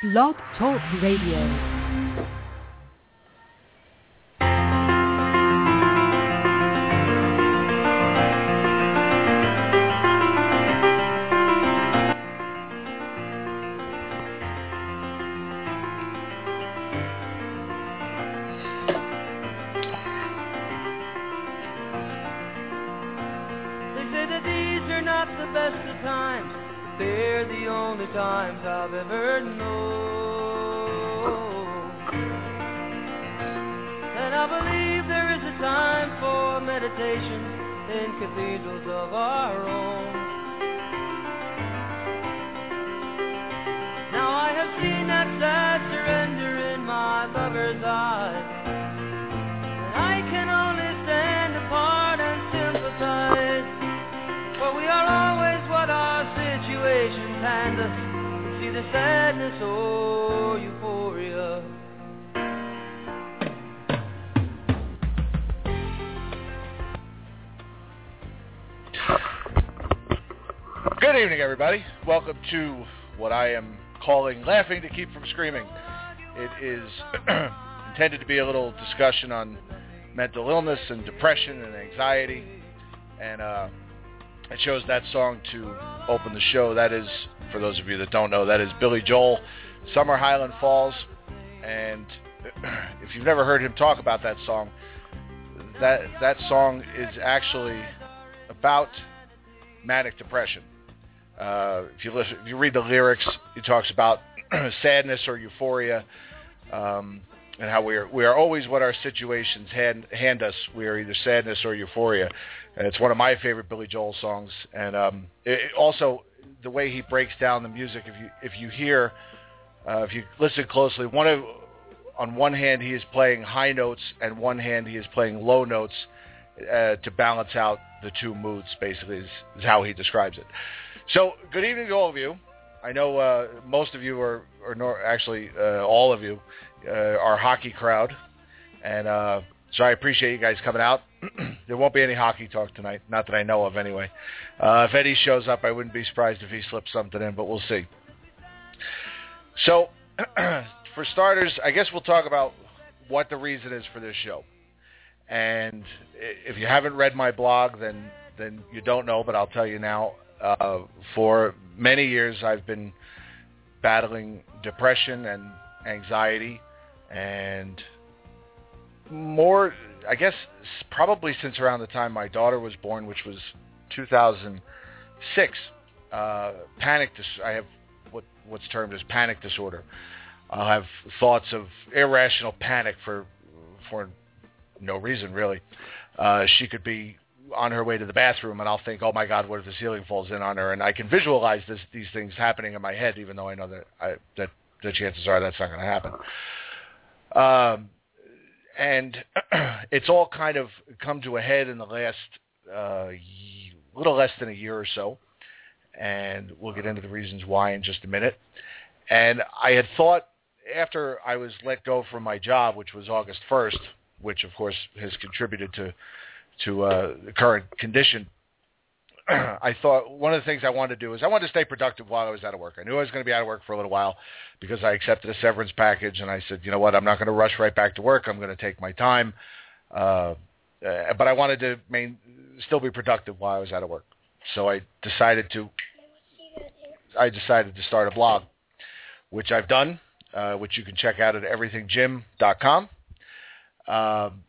Blog Talk Radio. To what I am calling Laughing to Keep from Screaming. It is intended to be a little discussion on mental illness and depression and anxiety. And uh, I chose that song to open the show. That is, for those of you that don't know, that is Billy Joel, Summer Highland Falls. And if you've never heard him talk about that song, that that song is actually about manic depression. Uh, if you listen, if you read the lyrics, he talks about sadness or euphoria, um, and how we are we are always what our situations hand hand us. We are either sadness or euphoria, and it's one of my favorite Billy Joel songs. And um, it, it also the way he breaks down the music. If you if you hear, uh, if you listen closely, one of on one hand he is playing high notes, and one hand he is playing low notes uh, to balance out the two moods. Basically, is, is how he describes it. So, good evening to all of you. I know uh, most of you are, or nor, actually uh, all of you, uh, are hockey crowd, and uh, so I appreciate you guys coming out. there won't be any hockey talk tonight, not that I know of anyway. Uh, if Eddie shows up, I wouldn't be surprised if he slips something in, but we'll see. So, for starters, I guess we'll talk about what the reason is for this show. And if you haven't read my blog, then then you don't know, but I'll tell you now. Uh, for many years, I've been battling depression and anxiety, and more, I guess, probably since around the time my daughter was born, which was 2006. Uh, panic. Dis- I have what what's termed as panic disorder. I'll have thoughts of irrational panic for for no reason really. Uh, she could be on her way to the bathroom, and I'll think, "Oh my God, what if the ceiling falls in on her?" And I can visualize this, these things happening in my head, even though I know that I, that the chances are that's not going to happen. Um, and it's all kind of come to a head in the last uh, little less than a year or so, and we'll get into the reasons why in just a minute. And I had thought after I was let go from my job, which was August 1st, which of course has contributed to to uh, the current condition. I thought one of the things I wanted to do is I wanted to stay productive while I was out of work. I knew I was going to be out of work for a little while because I accepted a severance package, and I said, you know what, I'm not going to rush right back to work. I'm going to take my time, uh, uh, but I wanted to main, still be productive while I was out of work. So I decided to I decided to start a blog, which I've done, uh, which you can check out at everythingjim.com. Um,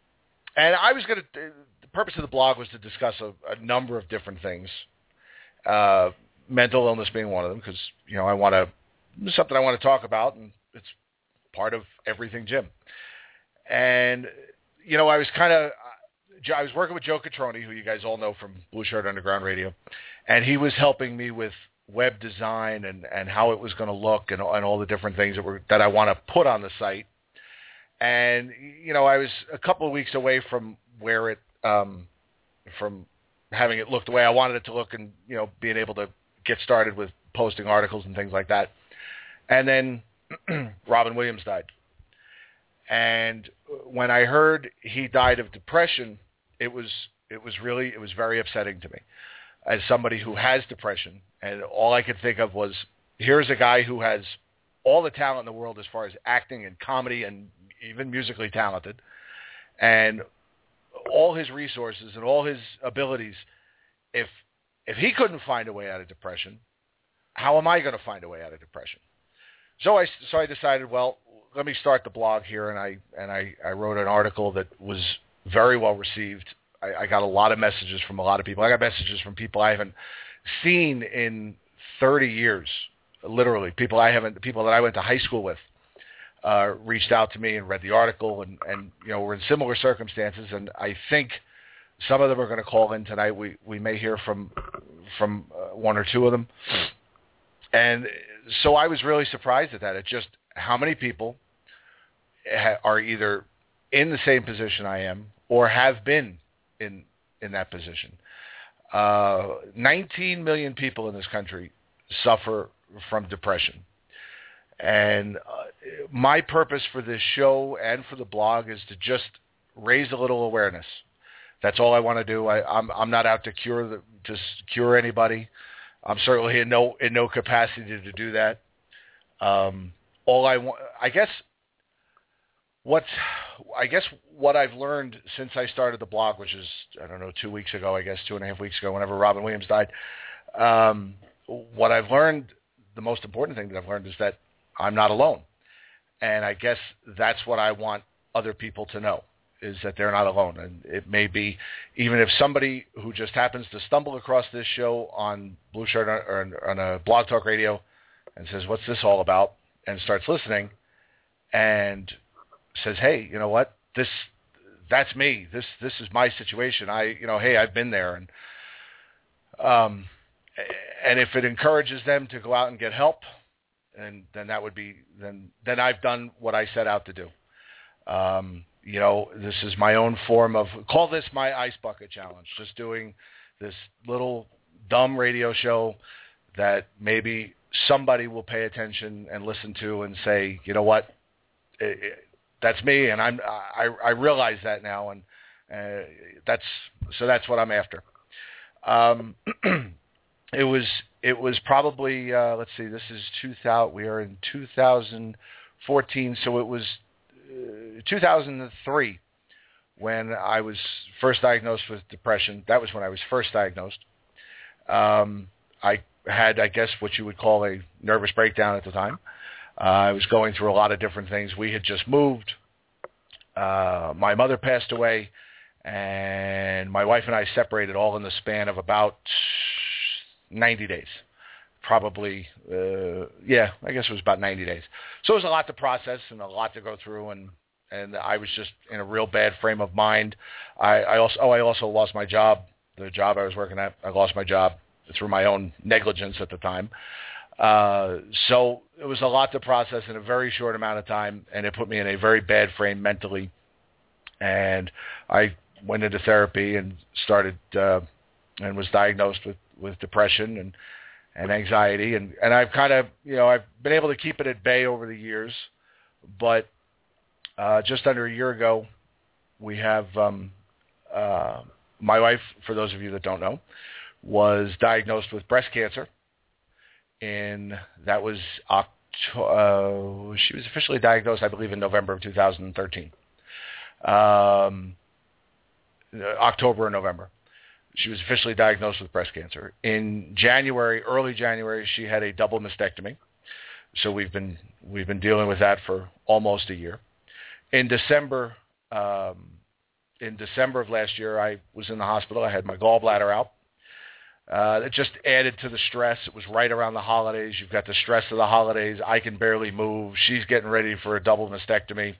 and I was going to, purpose of the blog was to discuss a, a number of different things, uh, mental illness being one of them, because, you know, I want to, something I want to talk about, and it's part of everything Jim. And, you know, I was kind of, I was working with Joe Catroni, who you guys all know from Blueshirt Underground Radio, and he was helping me with web design and, and how it was going to look and, and all the different things that were that I want to put on the site. And you know, I was a couple of weeks away from where it um, from having it look the way I wanted it to look, and you know, being able to get started with posting articles and things like that. And then Robin Williams died. And when I heard he died of depression, it was it was really it was very upsetting to me as somebody who has depression and all I could think of was here's a guy who has all the talent in the world as far as acting and comedy and even musically talented, and all his resources and all his abilities. If if he couldn't find a way out of depression, how am I going to find a way out of depression? So I so I decided, well, let me start the blog here, and I and I, I wrote an article that was very well received. I, I got a lot of messages from a lot of people. I got messages from people I haven't seen in 30 years, literally. People I haven't, people that I went to high school with, uh, reached out to me and read the article, and and you know we're in similar circumstances, and I think some of them are going to call in tonight. We we may hear from from uh, one or two of them, and so I was really surprised at that. At just how many people ha- are either in the same position I am or have been in in that position. Uh, 19 million people in this country suffer from depression. And uh, my purpose for this show and for the blog is to just raise a little awareness. That's all I want to do. I, I'm I'm not out to cure the, to cure anybody. I'm certainly in no in no capacity to do that. Um, all I want, I guess, what I guess what I've learned since I started the blog, which is I don't know two weeks ago, I guess two and a half weeks ago, whenever Robin Williams died. Um, what I've learned, the most important thing that I've learned is that I'm not alone, and I guess that's what I want other people to know is that they're not alone. And it may be, even if somebody who just happens to stumble across this show on Blueshirt or on a Blog Talk Radio and says, what's this all about? And starts listening and says, hey, you know what? This, that's me. This, this is my situation. I, you know, hey, I've been there. And, um, and if it encourages them to go out and get help, and then that would be, then, then I've done what I set out to do. Um, you know, this is my own form of call this my ice bucket challenge. Just doing this little dumb radio show that maybe somebody will pay attention and listen to and say, you know what, it, it, that's me, and I'm I, I realize that now, and uh, that's so that's what I'm after. Um, it was it was probably uh, let's see, this is 2000. We are in 2014, so it was 2003 when I was first diagnosed with depression. That was when I was first diagnosed. Um, I had, I guess, what you would call a nervous breakdown at the time. Uh, I was going through a lot of different things. We had just moved. Uh, my mother passed away, and my wife and I separated all in the span of about 90 days. Probably uh yeah i guess it was about 90 days. So it was a lot to process and a lot to go through and and i was just in a real bad frame of mind. I i also oh i also lost my job the job i was working at. I lost my job through my own negligence at the time. Uh so it was a lot to process in a very short amount of time and it put me in a very bad frame mentally. And i went into therapy and started uh and was diagnosed with with depression and and anxiety. And and I've kind of you know I've been able to keep it at bay over the years. But uh just under a year ago we have um uh my wife for those of you that don't know was diagnosed with breast cancer. And that was uh, she was officially diagnosed I believe in November of 2013 um October or November she was officially diagnosed with breast cancer. In January, early January, she had a double mastectomy. So we've been we've been dealing with that for almost a year. In December, um, in December of last year, I was in the hospital. I had my gallbladder out. Uh, it just added to the stress. It was right around the holidays. You've got the stress of the holidays. I can barely move. She's getting ready for a double mastectomy.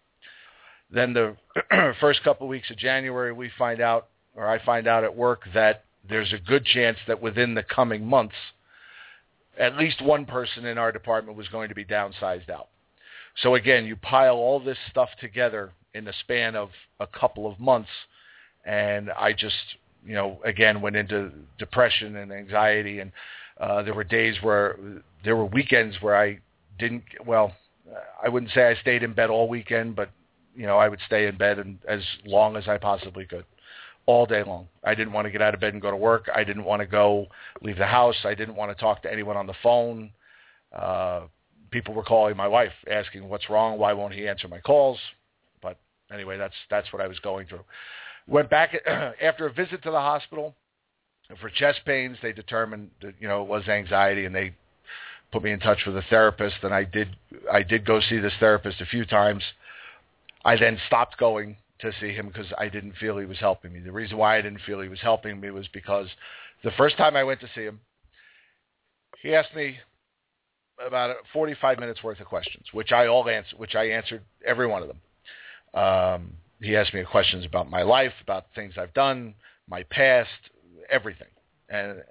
Then the first couple of weeks of January, we find out or I find out at work that there's a good chance that within the coming months, at least one person in our department was going to be downsized out. So again, you pile all this stuff together in the span of a couple of months, and I just, you know, again went into depression and anxiety, and uh, there were days where there were weekends where I didn't. Well, I wouldn't say I stayed in bed all weekend, but you know, I would stay in bed and as long as I possibly could all day long. I didn't want to get out of bed and go to work. I didn't want to go leave the house. I didn't want to talk to anyone on the phone. Uh, people were calling my wife asking what's wrong, why won't he answer my calls? But anyway, that's that's what I was going through. Went back after a visit to the hospital for chest pains. They determined that you know it was anxiety, and they put me in touch with a therapist. And I did I did go see this therapist a few times. I then stopped going to see him because I didn't feel he was helping me. The reason why I didn't feel he was helping me was because the first time I went to see him, he asked me about 45 minutes worth of questions, which I all answered, which I answered every one of them. Um, he asked me questions about my life, about things I've done, my past, everything. And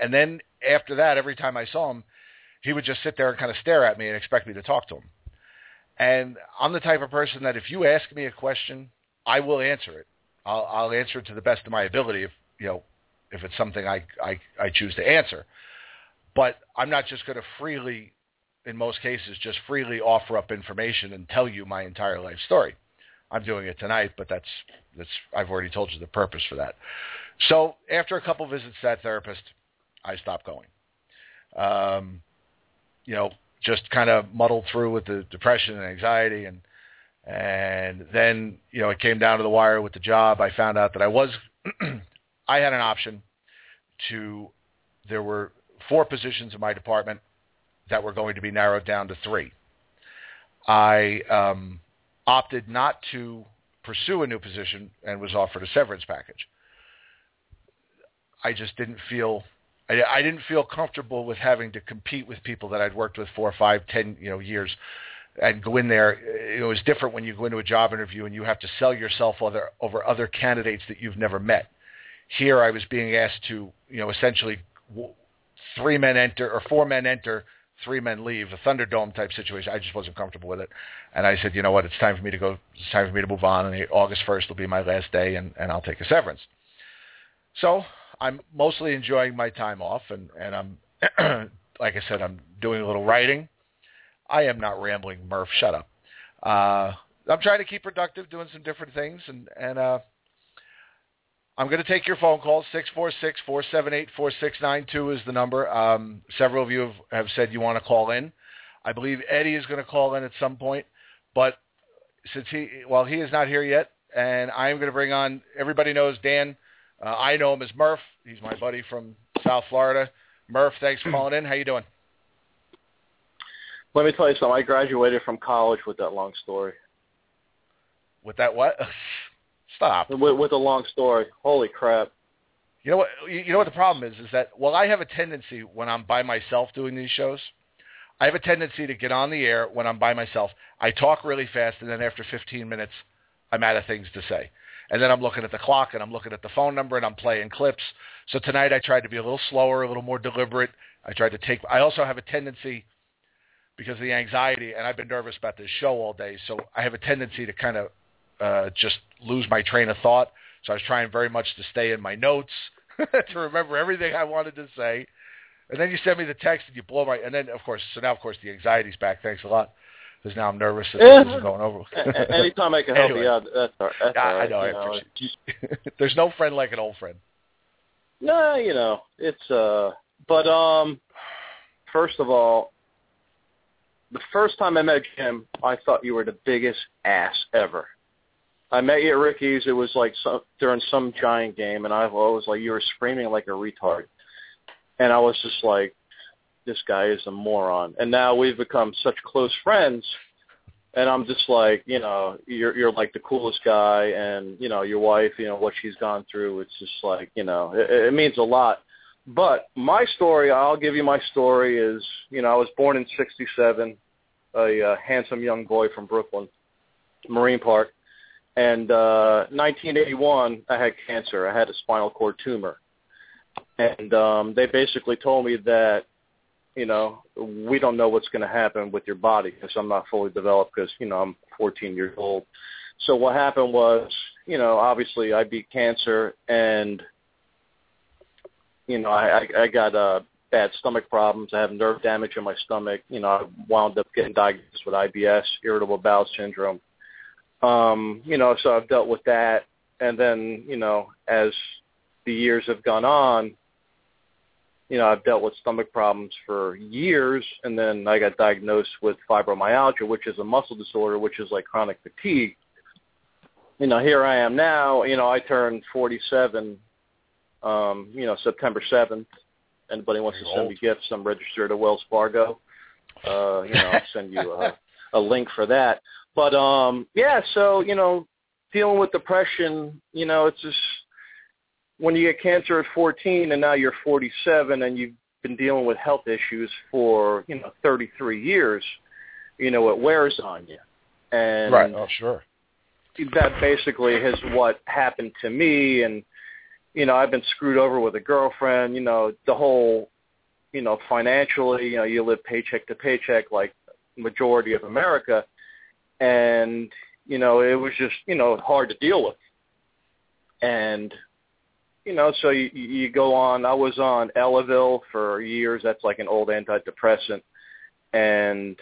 and then after that, every time I saw him, he would just sit there and kind of stare at me and expect me to talk to him. And I'm the type of person that if you ask me a question, I will answer it. I'll, I'll answer it to the best of my ability if you know if it's something I I, I choose to answer. But I'm not just going to freely, in most cases, just freely offer up information and tell you my entire life story. I'm doing it tonight, but that's that's I've already told you the purpose for that. So after a couple visits to that therapist, I stopped going. Um, you know, just kind of muddled through with the depression and anxiety and and then you know it came down to the wire with the job. I found out that I was I had an option to there were four positions in my department that were going to be narrowed down to three. I um, opted not to pursue a new position and was offered a severance package. I just didn't feel I, I didn't feel comfortable with having to compete with people that I'd worked with four, five, ten, you know, years, and go in there. It was different when you go into a job interview and you have to sell yourself over over other candidates that you've never met. Here, I was being asked to, you know, essentially three men enter or four men enter, three men leave, a Thunderdome type situation. I just wasn't comfortable with it, and I said, you know what, it's time for me to go. It's time for me to move on. And August first will be my last day, and and I'll take a severance. So I'm mostly enjoying my time off, and and I'm like I said, I'm doing a little writing. I am not rambling, Murph. Shut up. Uh, I'm trying to keep productive, doing some different things, and and uh, I'm going to take your phone calls. Six four six four seven eight four six nine two is the number. Um, several of you have, have said you want to call in. I believe Eddie is going to call in at some point, but since he, well, he is not here yet, and I'm going to bring on. Everybody knows Dan uh, I know him as Murph. He's my buddy from South Florida. Murph, thanks for calling in. How you doing? Let me tell you something. I graduated from college with that long story. With that what? Stop. With, with a long story. Holy crap. You know what? You know what the problem is? Is that well, I have a tendency when I'm by myself doing these shows. I have a tendency to get on the air when I'm by myself. I talk really fast, and then after 15 minutes, I'm out of things to say and then I'm looking at the clock and I'm looking at the phone number and I'm playing clips. So tonight I tried to be a little slower, a little more deliberate. I tried to take. I also have a tendency because of the anxiety, and I've been nervous about this show all day. So I have a tendency to kind of uh, just lose my train of thought. So I was trying very much to stay in my notes to remember everything I wanted to say. And then you send me the text and you blow my. And then of course, so now of course the anxiety's back. Thanks a lot because now I'm nervous that yeah. this is going over. Anytime I can help anyway. you out, that's all, that's I, all right. I know. I know, appreciate it. There's no friend like an old friend. No, you know, it's uh but um first of all, the first time I met Jim, I thought you were the biggest ass ever. I met you at Ricky's. It was like some, during some giant game, and I was like, you were screaming like a retard, and I was just like, this guy is a moron. And now we've become such close friends and I'm just like, you know, you're you're like the coolest guy and, you know, your wife, you know, what she's gone through, it's just like, you know, it, it means a lot. But my story, I'll give you my story is, you know, I was born in 67, a uh, handsome young boy from Brooklyn, Marine Park. And uh 1981, I had cancer. I had a spinal cord tumor. And um they basically told me that you know, we don't know what's going to happen with your body because I'm not fully developed because, you know, I'm 14 years old. So what happened was, you know, obviously I beat cancer and, you know, I, I, got uh, bad stomach problems. I have nerve damage in my stomach. You know, I wound up getting diagnosed with IBS, irritable bowel syndrome. Um, you know, so I've dealt with that. And then, you know, as the years have gone on, you know, I've dealt with stomach problems for years, and then I got diagnosed with fibromyalgia, which is a muscle disorder, which is like chronic fatigue. You know, here I am now. You know, I turned 47. Um, you know, September 7th. Anybody wants You're to send old. me gifts? I'm registered at Wells Fargo. Uh, you know, I'll send you a, a link for that. But um, yeah, so you know, dealing with depression, you know, it's just when you get cancer at 14 and now you're 47 and you've been dealing with health issues for, you know, 33 years, you know, it wears on you. And right. Oh, sure. that basically is what happened to me and you know, I've been screwed over with a girlfriend, you know, the whole you know, financially, you know, you live paycheck to paycheck like majority of America and you know, it was just, you know, hard to deal with. And you know, so you, you go on. I was on Elavil for years. That's like an old antidepressant, and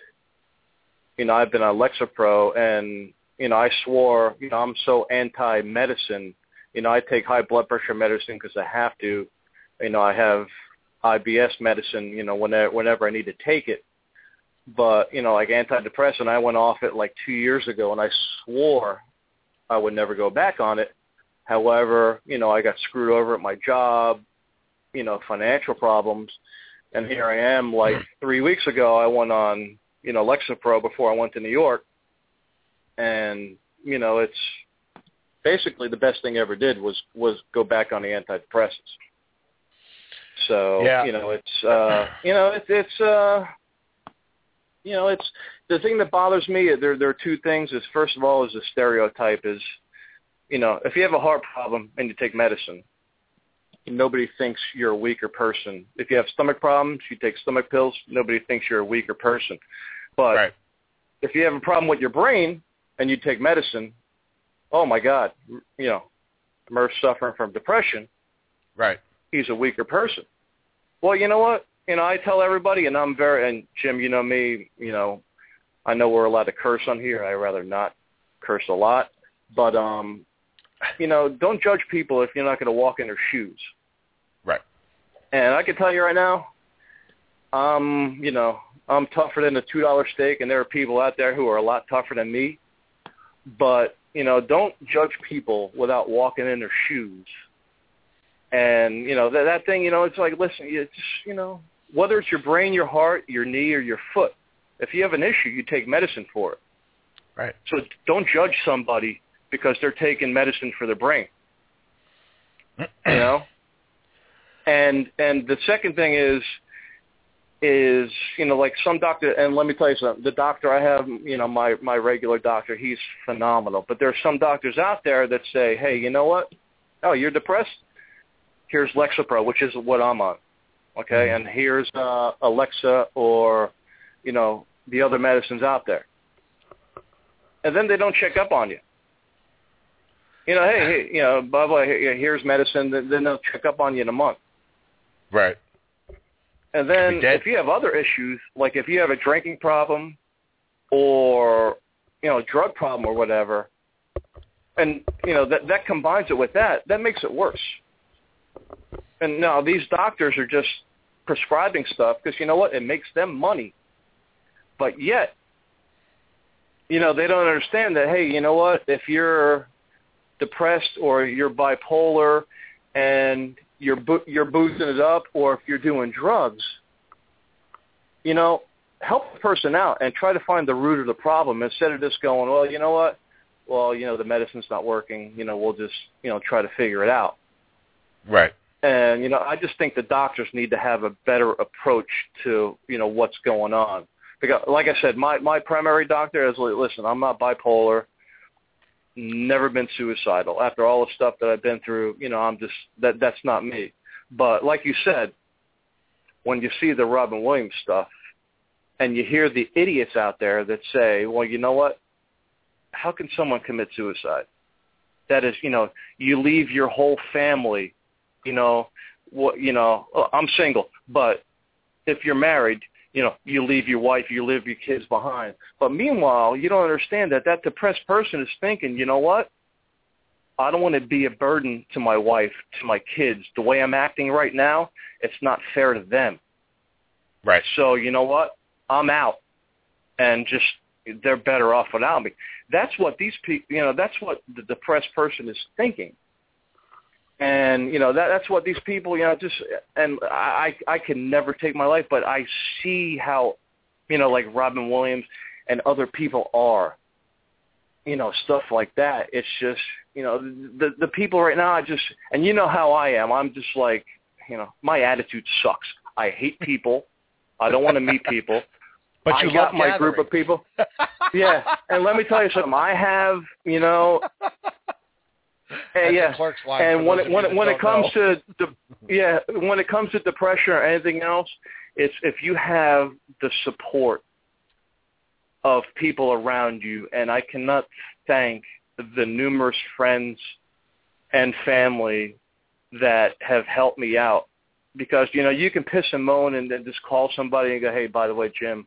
you know, I've been on Lexapro, and you know, I swore, you know, I'm so anti-medicine. You know, I take high blood pressure medicine because I have to. You know, I have IBS medicine. You know, whenever whenever I need to take it. But you know, like antidepressant, I went off it like two years ago, and I swore I would never go back on it. However, you know, I got screwed over at my job, you know, financial problems, and here I am. Like three weeks ago, I went on, you know, Lexapro before I went to New York, and you know, it's basically the best thing I ever did was was go back on the antidepressants. So Yeah. you know, it's uh, you know, it's it's uh, you know, it's the thing that bothers me. There there are two things. Is first of all, is the stereotype is you know, if you have a heart problem and you take medicine, nobody thinks you're a weaker person. If you have stomach problems, you take stomach pills, nobody thinks you're a weaker person. But Right. if you have a problem with your brain and you take medicine, oh my God, you know, Murph's suffering from depression, Right. he's a weaker person. Well, you know what? You know, I tell everybody, and I'm very, and Jim, you know me, you know, I know we're allowed to curse on here. I rather not curse a lot, but um, you know, don't judge people if you're not going to walk in their shoes. Right. And I can tell you right now, um, you know, I'm tougher than a two dollar steak, and there are people out there who are a lot tougher than me. But you know, don't judge people without walking in their shoes. And you know that that thing, you know, it's like listen, it's you know, whether it's your brain, your heart, your knee, or your foot. If you have an issue, you take medicine for it. Right. So don't judge somebody because they're taking medicine for their brain. You know? And and the second thing is is, you know, like some doctor and let me tell you something, the doctor I have, you know, my my regular doctor, he's phenomenal. But there are some doctors out there that say, Hey, you know what? Oh, you're depressed? Here's Lexapro, which is what I'm on. Okay, and here's uh Celexa or, you know, the other medicines out there. And then they don't check up on you you know, hey, hey you know, blah blah. here- Here's medicine. Then then they'll check up on you in a month. Right. And then if you have other issues, like if you have a drinking problem, or you know, a drug problem or whatever, and you know that that combines it with that, that makes it worse. And now these doctors are just prescribing stuff because you know what? It makes them money. But yet, you know, they don't understand that. Hey, you know what? If you're depressed or you're bipolar and you're bo- you're boozing it up, or if you're doing drugs, you know, help the person out and try to find the root of the problem instead of just going, well, you know what? Well, you know, the medicine's not working. You know, we'll just you know try to figure it out. Right. And you know, I just think the doctors need to have a better approach to you know what's going on. Because, like I said, my my primary doctor is listen, I'm not bipolar, never been suicidal. After all the stuff that I've been through, you know, I'm just that that's not me. But like you said, when you see the Robin Williams stuff, and you hear the idiots out there that say, well, you know what? How can someone commit suicide? That is, you know, you leave your whole family you know, what you know, oh, I'm single, but if you're married, you know, you leave your wife, you leave your kids behind. But meanwhile, you don't understand that that depressed person is thinking, you know what? I don't want to be a burden to my wife, to my kids. The way I'm acting right now, it's not fair to them. Right. So you know what? I'm out, and just they're better off without me. That's what these people, you know, that's what the depressed person is thinking. And you know that that's what these people, you know, just and I I can never take my life, but I see how, you know, like Robin Williams and other people are. You know, stuff like that. It's just, you know, the the people right now. I just and you know how I am. I'm just like, you know, my attitude sucks. I hate people. I don't want to meet people. But you I got my group of people. Yeah, and let me tell you something. I have, you know, That's yeah, and when it when it when it comes know. to de- yeah when it comes to depression or anything else, it's if you have the support of people around you, and I cannot thank the numerous friends and family that have helped me out because you know you can piss and moan and then just call somebody and go, hey, by the way, Jim,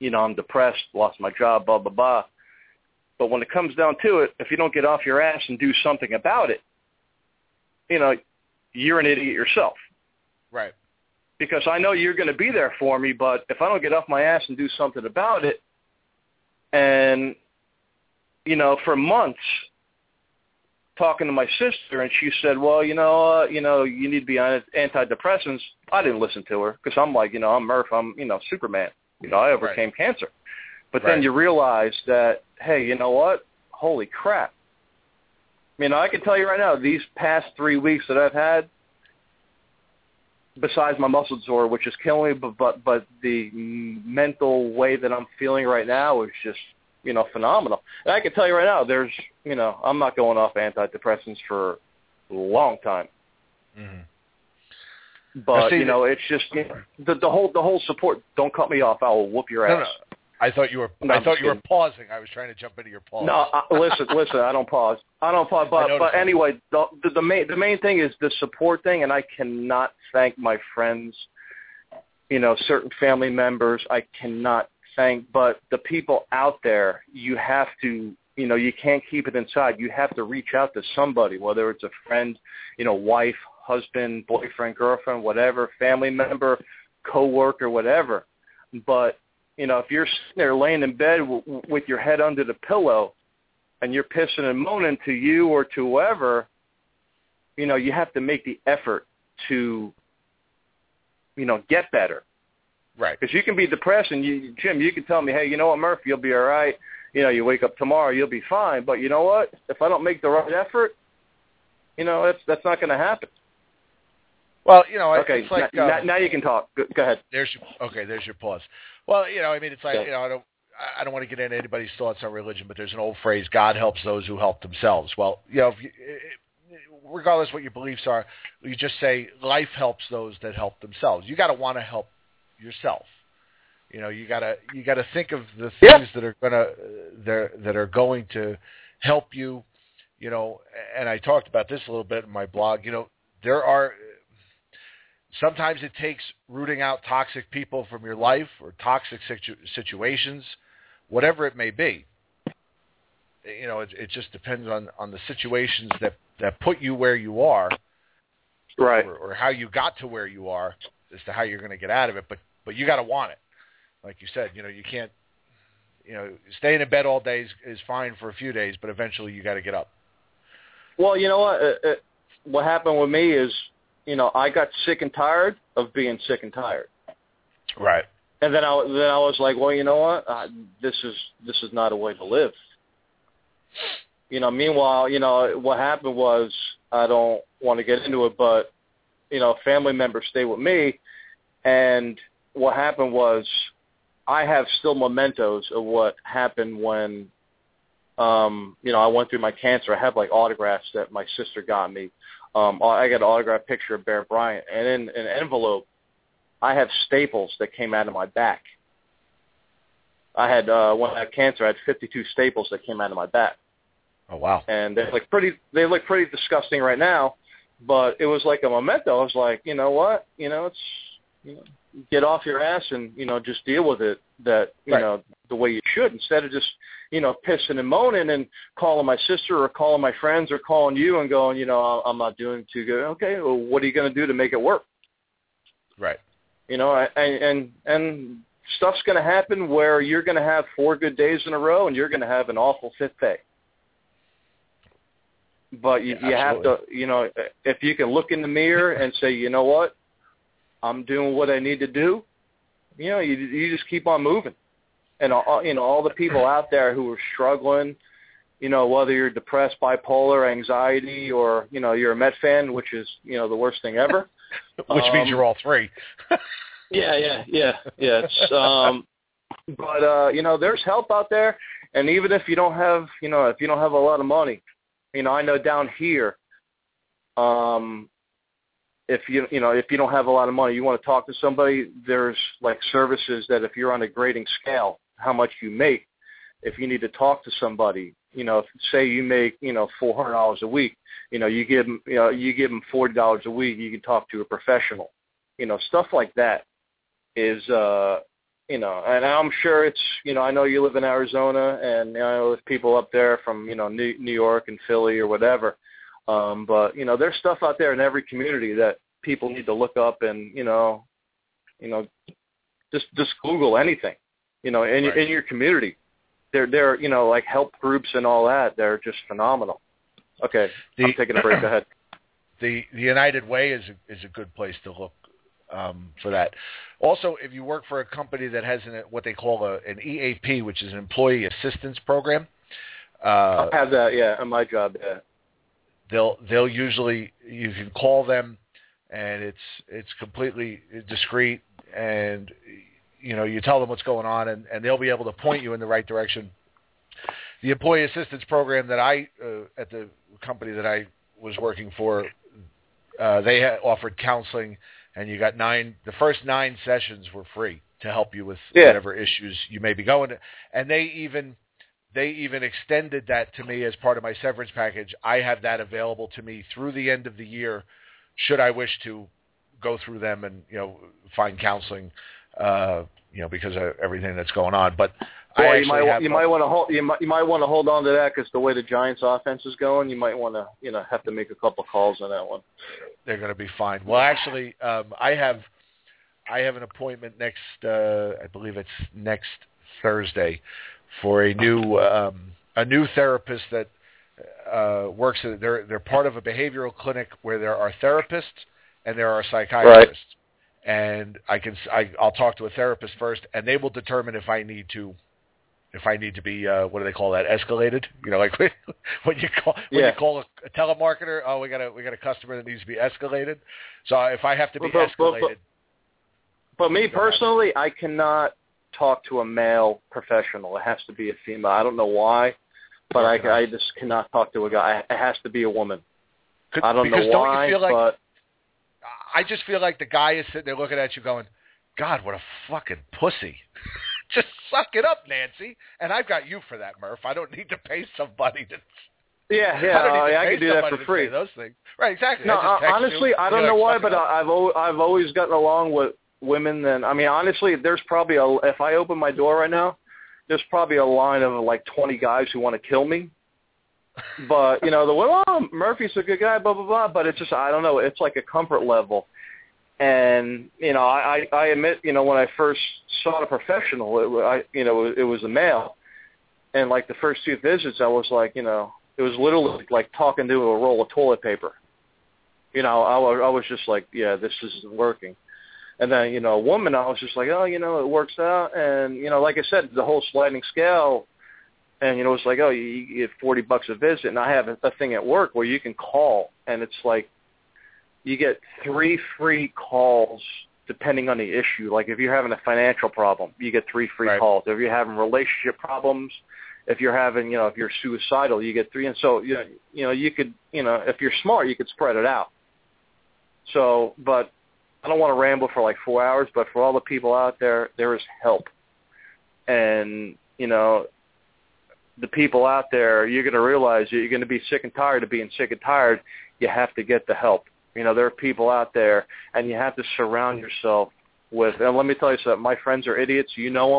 you know I'm depressed, lost my job, blah blah blah. But when it comes down to it, if you don't get off your ass and do something about it, you know, you're an idiot yourself. right. Because I know you're going to be there for me, but if I don't get off my ass and do something about it, and you know, for months talking to my sister, and she said, "Well, you know, uh, you know, you need to be on antidepressants." I didn't listen to her because I'm like, you know, I'm Murph, I'm you know, Superman. You know, I overcame cancer. But then you realize that, hey, you know what? Holy crap! I mean, I can tell you right now, these past three weeks that I've had, besides my muscle disorder, which is killing me, but but but the mental way that I'm feeling right now is just you know phenomenal. And I can tell you right now, there's you know I'm not going off antidepressants for a long time. hmm But see, you know, it's just you know, the the whole the whole support. Don't cut me off. I will whoop your ass. I thought you were. No, I thought you were pausing. I was trying to jump into your pause. No, I, listen, listen. I don't pause. I don't pause. But but anyway, the, the the main the main thing is the support thing, and I cannot thank my friends. You know, certain family members. I cannot thank, but the people out there, you have to. You know, you can't keep it inside. You have to reach out to somebody, whether it's a friend, you know, wife, husband, boyfriend, girlfriend, whatever, family member, coworker, whatever. But you know, if you're sitting there laying in bed w- w- with your head under the pillow and you're pissing and moaning to you or to whoever, you know, you have to make the effort to, you know, get better. Right. Because you can be depressed and you, Jim, you can tell me, hey, you know what, Murph, you'll be all right. You know, you wake up tomorrow, you'll be fine. But you know what? If I don't make the right effort, you know, that's that's not going to happen. Well, you know, Okay, it's like now, um, now, now you can talk. Go, go ahead. there's your, okay. There's your pause. Well, you know, I mean, it's like Yeah. you know, I don't. I- don't want to get into anybody's thoughts on religion, but there's an old phrase: "God helps those who help themselves." Well, you know, if you, regardless what your beliefs are, you just say life helps those that help themselves. You got to want to help yourself. You know, you gotta you gotta think of the Yeah. things that are gonna that that are going to help you. You know, and I talked about this a little bit in my blog. You know, there are sometimes it takes rooting out toxic people from your life or toxic situ- situations, whatever it may be. You know, it, it just depends on on the situations that that put you where you are, Right. or, or how you got to where you are, as to how you're going to get out of it. But but you got to want it, like you said. You know, you can't. You know, staying in bed all day is, is fine for a few days, but eventually you got to get up. Well, you know what? Uh, uh, what happened with me is, you know, I got sick and tired of being sick and tired, Right. and then I then I was like, well, you know what? Uh, this is this is not a way to live. You know. Meanwhile, you know what happened was I don't want to get into it, but you know, family members stay with me, and what happened was I have still mementos of what happened when um, you know, I went through my cancer. I have like autographs that my sister got me. Um, I got an autographed picture of Bear Bryant, and in an envelope, I have staples that came out of my back. I had uh, when I had cancer, I had 52 staples that came out of my back, Oh wow. and they look pretty. They look pretty disgusting right now, but it was like a memento. I was like, you know what? You know, it's you know, get off your ass and you know just deal with it that you Right. know the way you should instead of just you know pissing and moaning and calling my sister or calling my friends or calling you and going you know oh, I'm not doing too good. Okay, well, what are you going to do to make it work? Right. You know, and and and stuff's going to happen where you're going to have four good days in a row and you're going to have an awful fifth day. But you, Yeah, you have to, you know, if you can look in the mirror and say, you know what, I'm doing what I need to do. You know, you you just keep on moving, and all, you know all the people out there who are struggling, you know, whether you're depressed, bipolar, anxiety, or you know you're a Met fan, which is you know the worst thing ever. Which means Um, you're all three. Yeah, yeah, yeah, yeah. It's, um, but uh, you know, there's help out there, and even if you don't have, you know, if you don't have a lot of money, you know, I know down here, um, if you you know if you don't have a lot of money, you want to talk to somebody. There's like services that if you're on a grading scale, how much you make. If you need to talk to somebody, you know, if, say you make you know four hundred dollars a week, you know, you give them you know you give them forty dollars a week. You can talk to a professional, you know, stuff like that is uh you know and i'm sure it's you know i know you live in arizona and you know there's people up there from you know new new york and philly or whatever um but you know there's stuff out there in every community that people need to look up and you know you know just just google anything you know in your Right. in your community they're they're you know like help groups and all that they're just phenomenal okay i'm taking a break go ahead the the United Way is a, is a good place to look um, for that. Also, if you work for a company that has an, what they call a, an EAP, which is an employee assistance program, uh, i have that yeah on my job yeah they'll they'll usually you can call them, and it's it's completely discreet, and you know you tell them what's going on, and, and they'll be able to point you in the right direction. The employee assistance program that I uh, at the company that I was working for, uh, they had offered counseling, and you got nine. The first nine sessions were free to help you with Yeah. whatever issues you may be going. To. And they even they even extended that to me as part of my severance package. I have that available to me through the end of the year, should I wish to go through them and you know find counseling, uh, you know because of everything that's going on. But I you might have you might want to hold you might you might want to hold on to that because the way the Giants' offense is going, you might want to you know have to make a couple calls on that one. they're going to be fine. Well, actually, um, I have I have an appointment next. Uh, I believe it's next Thursday for a new um, a new therapist that uh, works. At, they're they're part of a behavioral clinic where there are therapists and there are psychiatrists. Right. And I can I, I'll talk to a therapist first, and they will determine if I need to if I need to be uh, what do they call that escalated? You know, like when you call when Yeah. you call a, a telemarketer, oh, we got a we got a customer that needs to be escalated. So if I have to be But- but- but- escalated, But me personally, I cannot talk to a male professional. It has to be a female. I don't know why, but I I just cannot talk to a guy. It has to be a woman. could, I don't because know don't why, you feel like but I just feel like the guy is sitting there looking at you going, God, what a fucking pussy. just suck it up, Nancy. And I've got you for that, Murph. I don't need to pay somebody to. yeah, yeah, I don't need to I, I can do that for free. those things. Right, exactly. No, I uh, honestly, you, I don't you're know like, why, but up." I- I've al- I've always gotten along with women. Then I mean, honestly, there's probably a if I open my door right now, there's probably a line of like 20 guys who want to kill me. But you know, the well, oh, Murphy's a good guy, blah blah blah. But it's just I don't know. It's like a comfort level. And you know, I I I admit, you know, when I first saw the professional, it, I you know, it was a male, and like the first two visits, I was like, you know, it was literally like talking to a roll of toilet paper. You know, I was I was just like, yeah, this isn't working. And then you know, a woman, I was just like, oh, you know, it works out. And you know, like I said, the whole sliding scale. And you know, it's like, oh, you, you get forty bucks a visit, and I have a, a thing at work where you can call, and it's like you get three free calls depending on the issue. Like if you're having a financial problem, you get three free Right. calls. If you're having relationship problems, if you're having, you know, if you're suicidal, you get three. And so, you know, you know, you could, you know, if you're smart, you could spread it out. So, but I don't want to ramble for like four hours, but for all the people out there, there is help. And, you know, the people out there, you're going to realize you're going to be sick and tired of being sick and tired. You have to get the help. You know, there are people out there, and you have to surround yourself with. And let me tell you something. My friends are idiots. You know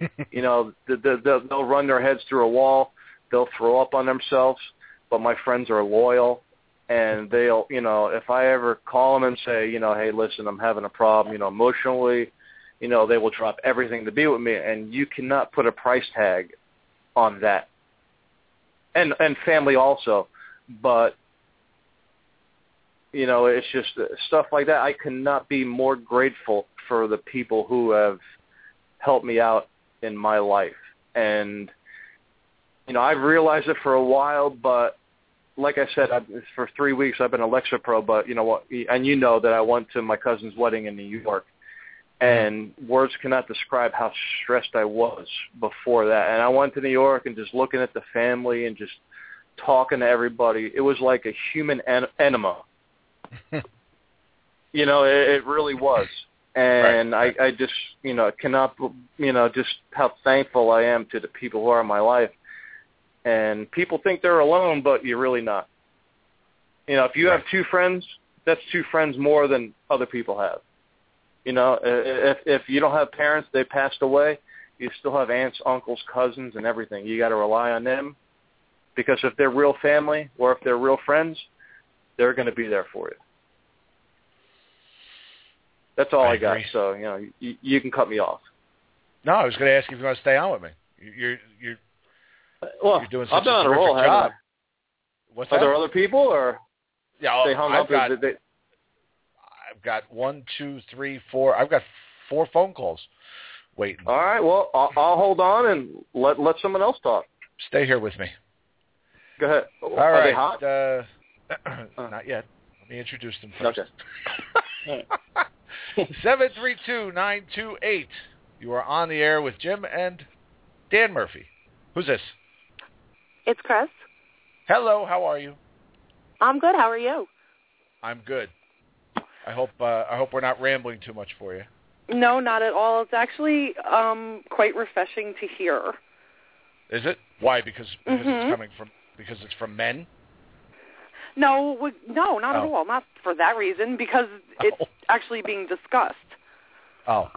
them. you know, the, the, the, they'll run their heads through a wall. They'll throw up on themselves. But my friends are loyal, and they'll, you know, if I ever call them and say, you know, hey, listen, I'm having a problem, you know, emotionally, you know, they will drop everything to be with me, and you cannot put a price tag on that. And and family also, but you know, it's just uh, stuff like that. I cannot be more grateful for the people who have helped me out in my life. And, you know, I've realized it for a while, but like I said, I've, for three weeks I've been a Lexapro, but you know what, and you know that I went to my cousin's wedding in New York, and words cannot describe how stressed I was before that. And I went to New York and just looking at the family and just talking to everybody. It was like a human en- enema you know, it, it really was. And Right. I, I just, you know, cannot, you know, just how thankful I am to the people who are in my life. And people think they're alone, but you're really not. You know, if you have two friends, that's two friends more than other people have. You know, if if you don't have parents, they passed away, you still have aunts, uncles, cousins, and everything. You got to rely on them because if they're real family or if they're real friends, they're going to be there for you. That's all I I, got. So you know, you, you can cut me off. No, I was going to ask you if you want to stay on with me. You're you're Well, You're doing I've such been a roll. terrific haven't job. what's Are that? there other people, or yeah, they hung I've up? got they, I've got one, two, three, four. I've got four phone calls waiting. all right. Well, I'll, I'll hold on and let let someone else talk. Stay here with me. Go ahead. All Are right. they hot? Uh, not yet. Let me introduce them first. Okay. Seven three two nine two eight. You are on the air with Jim and Dan Murphy. Who's this? It's Chris. Hello. How are you? I'm good. How are you? I'm good. I hope uh, I hope we're not rambling too much for you. No, not at all. It's actually um quite refreshing to hear. Is it? Why? Because because Mhm. it's coming from because it's from men. No, we, no, not at Oh. all. Not for that reason. Because it's Oh. actually being discussed. Oh,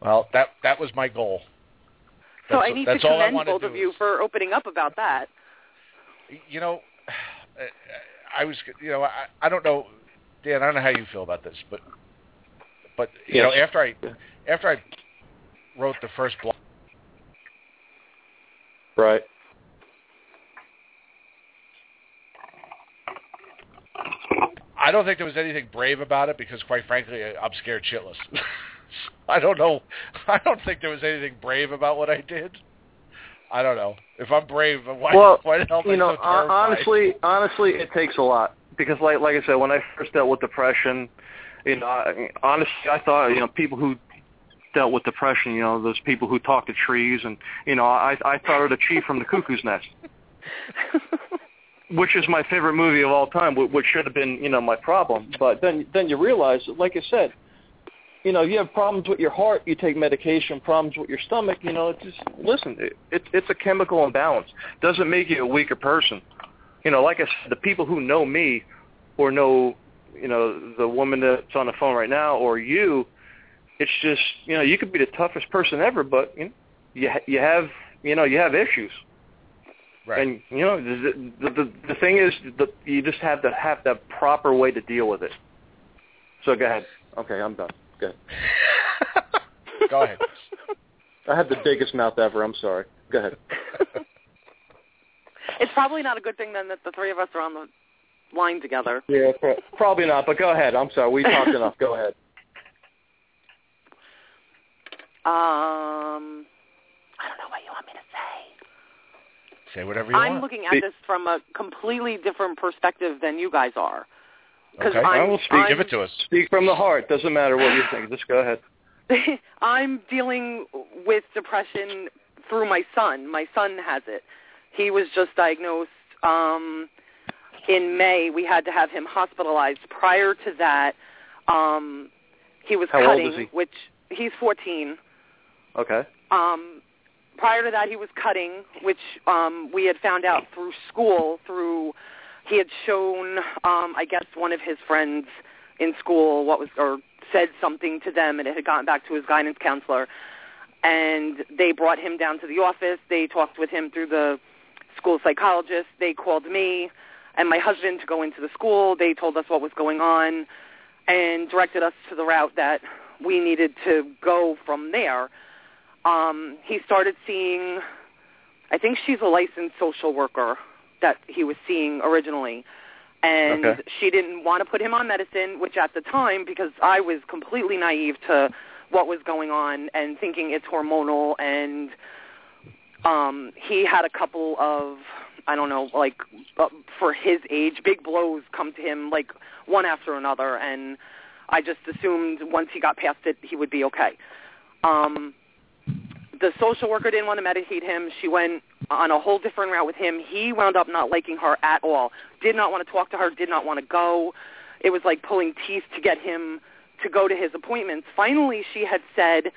well, that that was my goal. So That's- I need to that's all commend both of you is- for opening up about that. You know, I was, you know, I, I don't know, Dan. I don't know how you feel about this, but, but you Yes. know, after I, after I wrote the first blog, Right. I don't think there was anything brave about it because, quite frankly, I'm scared shitless. I don't know. I don't think there was anything brave about what I did. I don't know. If I'm brave, why, Well, why the hell am you know, so honestly, honestly, it takes a lot because, like, like I said, when I first dealt with depression, you know, I, honestly, I thought, you know, people who dealt with depression, you know, those people who talk to trees, and you know, I I thought of the tree from the cuckoo's nest, which is my favorite movie of all time, wh- which should have been, you know, my problem. But then, then you realize, like I said, you know, you have problems with your heart, you take medication. Problems with your stomach, you know, it's just listen. It, it, it's a chemical imbalance. Doesn't make you a weaker person. You know, like I said, the people who know me, or know, you know, the woman that's on the phone right now, or you, it's just, you know, you could be the toughest person ever, but you know, you ha- you have, you know, you have issues. right. And you know, the the the, the thing is, that you just have to have the proper way to deal with it. So go ahead. Okay, I'm done. Go ahead. Go ahead. I have the biggest mouth ever. I'm sorry. Go ahead. it's probably not a good thing then that the three of us are on the line together. Yeah, probably not. But go ahead. I'm sorry. We talked enough. Go ahead. Um, I don't know what you want me to say. Say whatever you I'm want. looking at this from a completely different perspective than you guys are. Okay. I'm, I will speak. I'm, Give it to us. Speak from the heart. Doesn't matter what you think. Just go ahead. I'm dealing with depression through my son. My son has it. He was just diagnosed um in May. We had to have him hospitalized. Prior to that, um he was How cutting, he? which he's 14. Okay. Um prior to that he was cutting, which um we had found out through school through he had shown um I guess one of his friends in school, what was or said something to them, and it had gotten back to his guidance counselor. And they brought him down to the office. They talked with him through the school psychologist. They called me and my husband to go into the school. They told us what was going on and directed us to the route that we needed to go from there. Um, he started seeing, I think she's a licensed social worker that he was seeing originally. And Okay. she didn't want to put him on medicine, which at the time, because I was completely naive to what was going on and thinking it's hormonal and um he had a couple of I don't know, like uh, for his age, big blows come to him like one after another, and I just assumed once he got past it, he would be okay. Um, the social worker didn't want to medicate him. She went on a whole different route with him. He wound up not liking her at all. Did not want to talk to her. Did not want to go. It was like pulling teeth to get him to go to his appointments. Finally, she had said,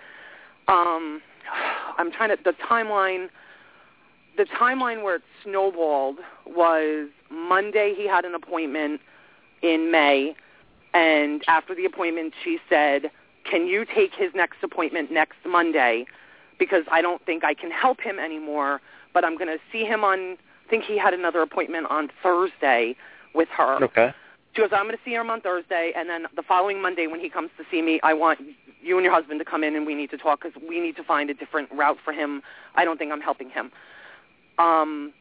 um, "I'm trying to the timeline." the timeline where it snowballed was Monday he had an appointment in May and after the appointment she said, "Can you take his next appointment next Monday because I don't think I can help him anymore, but I'm going to see him on I think he had another appointment on Thursday with her." Okay. She goes, I'm going to see him on Thursday, and then the following Monday when he comes to see me, I want you and your husband to come in and we need to talk because we need to find a different route for him. I don't think I'm helping him. Um,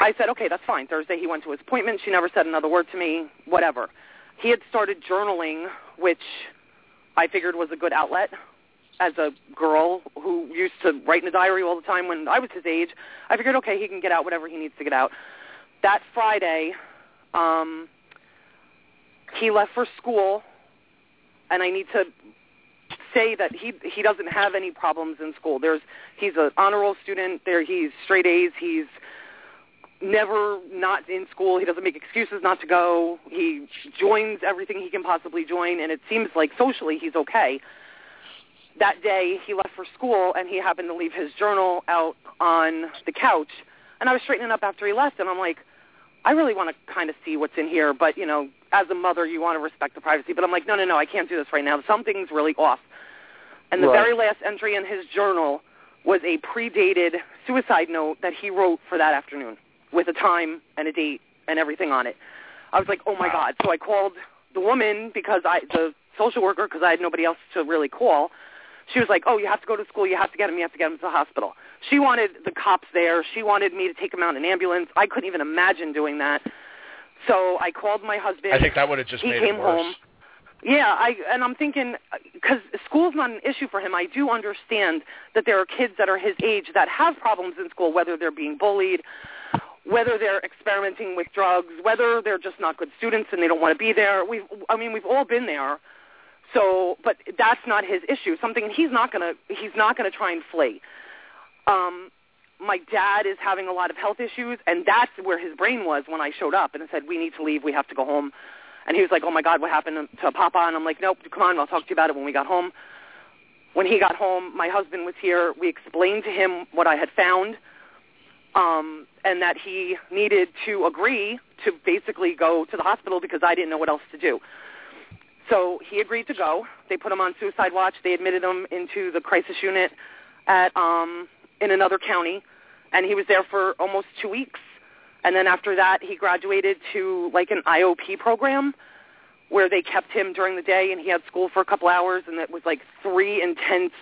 I said, okay, that's fine. Thursday he went to his appointment. She never said another word to me, whatever. He had started journaling, which I figured was a good outlet as a girl who used to write in a diary all the time when I was his age. I figured, okay, he can get out whatever he needs to get out. That Friday, um, he left for school, and I need to say that he he doesn't have any problems in school. There's he's an honor roll student. There he's straight A's. He's never not in school. He doesn't make excuses not to go. He joins everything he can possibly join, and it seems like socially he's okay. That day he left for school, and he happened to leave his journal out on the couch. And I was straightening up after he left, and I'm like, I really want to kind of see what's in here, but you know, as a mother, you want to respect the privacy. But I'm like, no, no, no, I can't do this right now. Something's really off. And the Right. very last entry in his journal was a predated suicide note that he wrote for that afternoon with a time and a date and everything on it. I was like, oh my god. So I called the woman because I, the social worker, because I had nobody else to really call. She was like, oh, you have to go to school. You have to get him. You have to get him to the hospital. She wanted the cops there. She wanted me to take him out in an ambulance. I couldn't even imagine doing that. So I called my husband. I think that would have just he made came it worse. home. Yeah, I and I'm thinking uh, because school's not an issue for him. I do understand that there are kids that are his age that have problems in school, whether they're being bullied, whether they're experimenting with drugs, whether they're just not good students and they don't want to be there. We, I mean, we've all been there. So, but that's not his issue. Something he's not gonna he's not gonna try and flee. Um, my dad is having a lot of health issues, and that's where his brain was when I showed up and said, "We need to leave. We have to go home." And he was like, "Oh my God, what happened to Papa?" And I'm like, "Nope, come on, I'll talk to you about it when we got home." When he got home, my husband was here. We explained to him what I had found, um, and that he needed to agree to basically go to the hospital because I didn't know what else to do. So he agreed to go. They put him on suicide watch. They admitted him into the crisis unit at um, in another county, and he was there for almost two weeks. And then after that, he graduated to like an IOP program where they kept him during the day, and he had school for a couple hours, and it was like three intense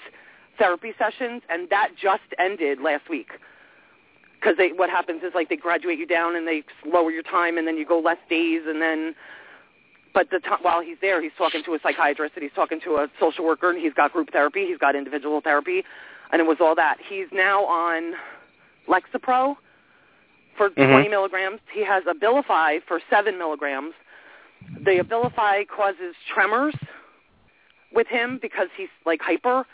therapy sessions, and that just ended last week. Because what happens is like they graduate you down and they lower your time, and then you go less days, and then but the time, while he's there, he's talking to a psychiatrist and he's talking to a social worker and he's got group therapy, he's got individual therapy, and it was all that. He's now on Lexapro for Mhm. 20 milligrams. He has Abilify for 7 milligrams. The Abilify causes tremors with him because he's like hyper.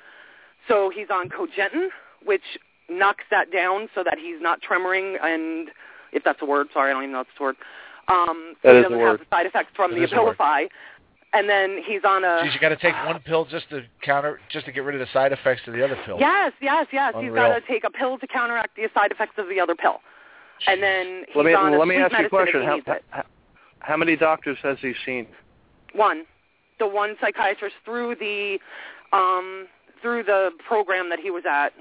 So he's on Cogentin, which knocks that down so that he's not tremoring and if that's a word, sorry, I don't even know if it's a word. Um, so That he is doesn't word. have the side effects from It the is a. Abilify. And then he's on a Geez, you got to take one pill just to counter, just to get rid of the side effects of the other pill. Yes, yes, yes. He's Unreal. got to take a pill to counteract the side effects of the other pill. And then he's Let me on a let me ask you a question. How, how, how many doctors has he seen? One. the one psychiatrist through the um through the program that he was at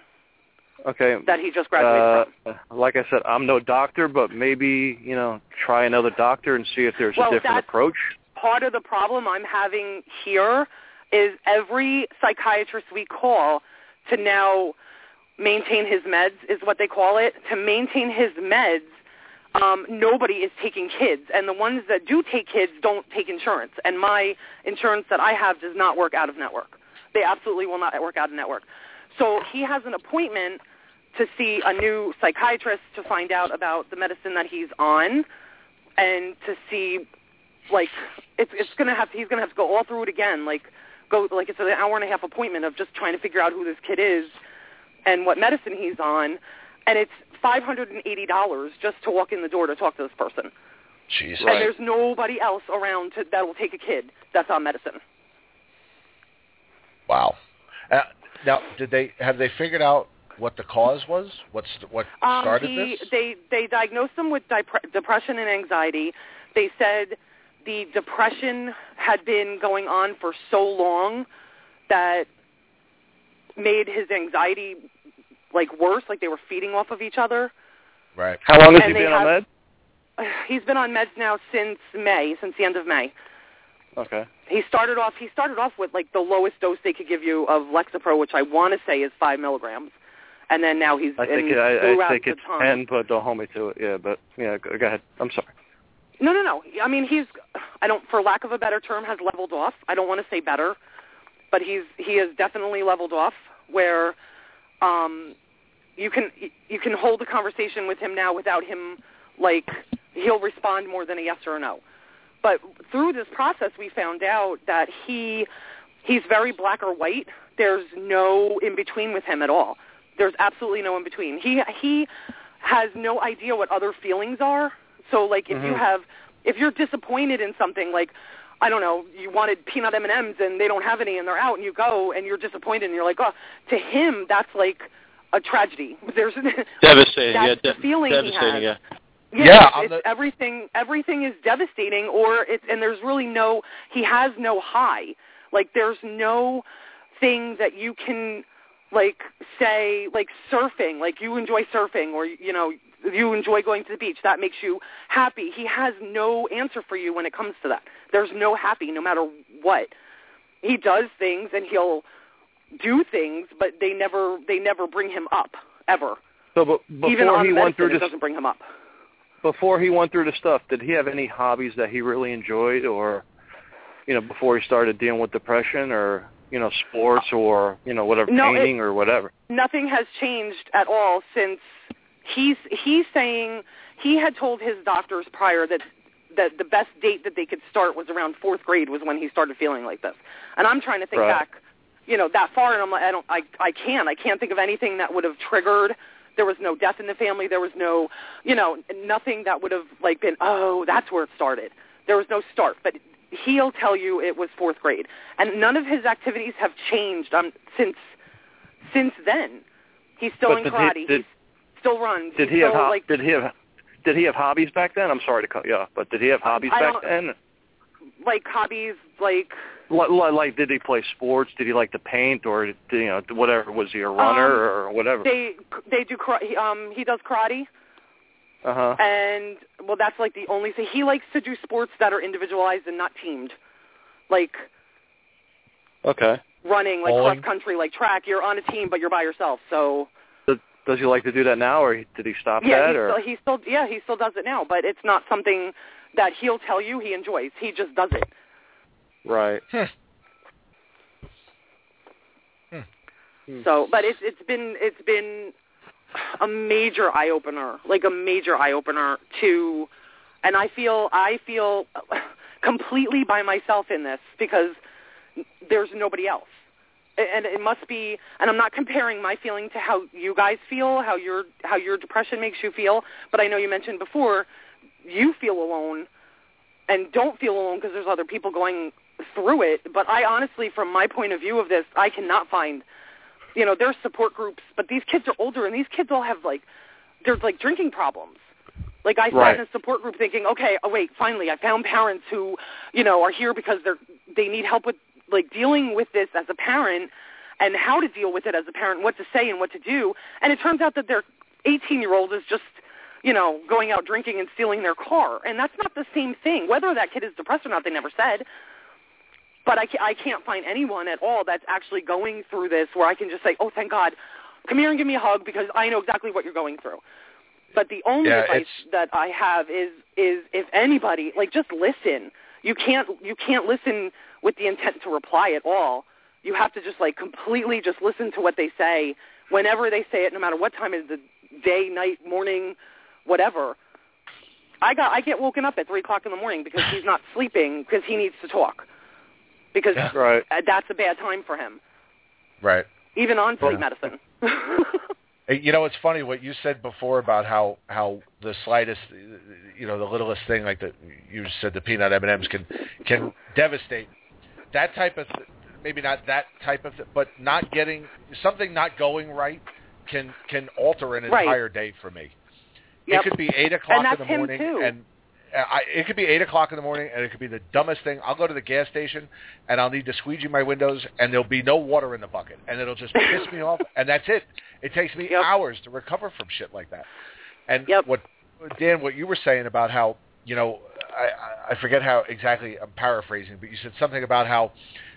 Okay. that he just graduated Uh, from. like I said, I'm no doctor, but maybe you know, try another doctor and see if there's Well, a different approach. Part of the problem I'm having here is every psychiatrist we call to now maintain his meds is what they call it. To maintain his meds, um, nobody is taking kids, and the ones that do take kids don't take insurance. And my insurance that I have does not work out of network. They absolutely will not work out of network. So he has an appointment to see a new psychiatrist to find out about the medicine that he's on, and to see, like, it's it's gonna have he's gonna have to go all through it again. Like, go like it's an hour and a half appointment of just trying to figure out who this kid is and what medicine he's on, and it's five hundred and eighty dollars just to walk in the door to talk to this person. Jeez. And there's nobody else around to, that will take a kid that's on medicine. Wow. Uh, now, did they have they figured out what the cause was? What's what Um, started he, this? They they diagnosed him with depre- depression and anxiety. They said the depression had been going on for so long that made his anxiety like worse, like they were feeding off of each other. Right. How long has And he they been on have- med? He's been on meds now since May, since the end of May. Okay. He started off he started off with like the lowest dose they could give you of Lexapro, which I want to say is five milligrams, and then now he's I think in, it, I, I think the it's time. ten, but don't hold me to it. Yeah, but yeah, go, go ahead. I'm sorry. No, no, no. I mean, he's I don't for lack of a better term has leveled off. I don't want to say better, but he's he has definitely leveled off where um you can you can hold a conversation with him now without him like he'll respond more than a yes or a no. But through this process we found out that he he's very black or white. There's no in between with him at all. There's absolutely no in between. He he has no idea what other feelings are. So like if you Mhm. have if you're disappointed in something like I don't know, you wanted peanut M&Ms and they don't have any and they're out and you go and you're disappointed and you're like, "Oh, to him that's like a tragedy." There's Devastating. That's yeah, the de- feeling he devastating. has. Yeah. Yeah, Yeah, the- everything everything is devastating or it's and there's really no he has no high. Like there's no thing that you can like say like surfing, like you enjoy surfing or you know, you enjoy going to the beach, that makes you happy. He has no answer for you when it comes to that. There's no happy no matter what. He does things and he'll do things, but they never they never bring him up ever. So, but before Even on he went through it this, doesn't bring him up. Before he went through the stuff, did he have any hobbies that he really enjoyed, or you know, before he started dealing with depression, or you know, sports, or you know, whatever, No, it- painting or whatever? nothing has changed at all since he's he's saying he had told his doctors prior that that the best date that they could start was around fourth grade was when he started feeling like this. And I'm trying to think Right. back, you know, that far and I'm like I don't I I can't I can't think of anything that would have triggered there was no death in the family, there was no, you know, nothing that would have like been, oh, that's where it started. There was no start, but he'll tell you it was fourth grade. And none of his activities have changed um since since then. He's still But in did he- karate. did- He's still runs. Did he have still, ho- like did he have did he have hobbies back then? I'm sorry to cut you off, but did he have hobbies back then? like hobbies like Like, like, did he play sports? Did he like to paint, or you know, whatever? Was he a runner Um, or whatever? they they do kara- he, um he does karate Uh huh. and well that's like the only thing he likes to do sports that are individualized and not teamed. Like Okay. running like cross country like track you're on a team but you're by yourself. So Does, does he like to do that now, or did he stop yeah, that? he Or still, he still yeah, he still does it now, but it's not something that he'll tell you he enjoys. He just does it. Right? Hmm. Hmm. So, but it's it's been it's been a major eye opener, like a major eye opener to, and I feel I feel completely by myself in this because there's nobody else, and it must be. And I'm not comparing my feeling to how you guys feel, how your how your depression makes you feel, but I know you mentioned before you feel alone and don't feel alone because there's other people going through it. But I honestly, from my point of view of this, I cannot find you know, there's support groups, but these kids are older and these kids all have like there's like drinking problems. Like I sat Right. in a support group thinking, okay, oh wait, finally I found parents who, you know, are here because they're they need help with like dealing with this as a parent and how to deal with it as a parent, what to say and what to do. And it turns out that their 18 year old is just, you know, going out drinking and stealing their car. And that's not the same thing. Whether that kid is depressed or not, they never said. But I, ca- I can't find anyone at all that's actually going through this where I can just say, oh, thank God, come here and give me a hug because I know exactly what you're going through. But the only Yeah, advice it's- that I have is is if anybody like just listen. You can't you can't listen with the intent to reply at all. You have to just like completely just listen to what they say whenever they say it, no matter what time of the day, night, morning, whatever. I got I get woken up at three o'clock in the morning because he's not sleeping because he needs to talk because Yeah. Right. uh, that's a bad time for him, Right. even on sleep Yeah. medicine. You know, it's funny what you said before about how how the slightest, you know, the littlest thing like the you said the peanut M and M's can can devastate. That type of th- maybe not that type of, th- but not getting something not going right can can alter an Right. entire day for me. Yep. It could be eight o'clock in the morning, too. and I, it could be eight o'clock in the morning, and it could be the dumbest thing. I'll go to the gas station, and I'll need to squeegee my windows, and there'll be no water in the bucket, and it'll just piss me off, and that's it. It takes me Yep. hours to recover from shit like that. And Yep. what Dan, what you were saying about how you know, I, I- I forget how exactly I'm paraphrasing, but you said something about how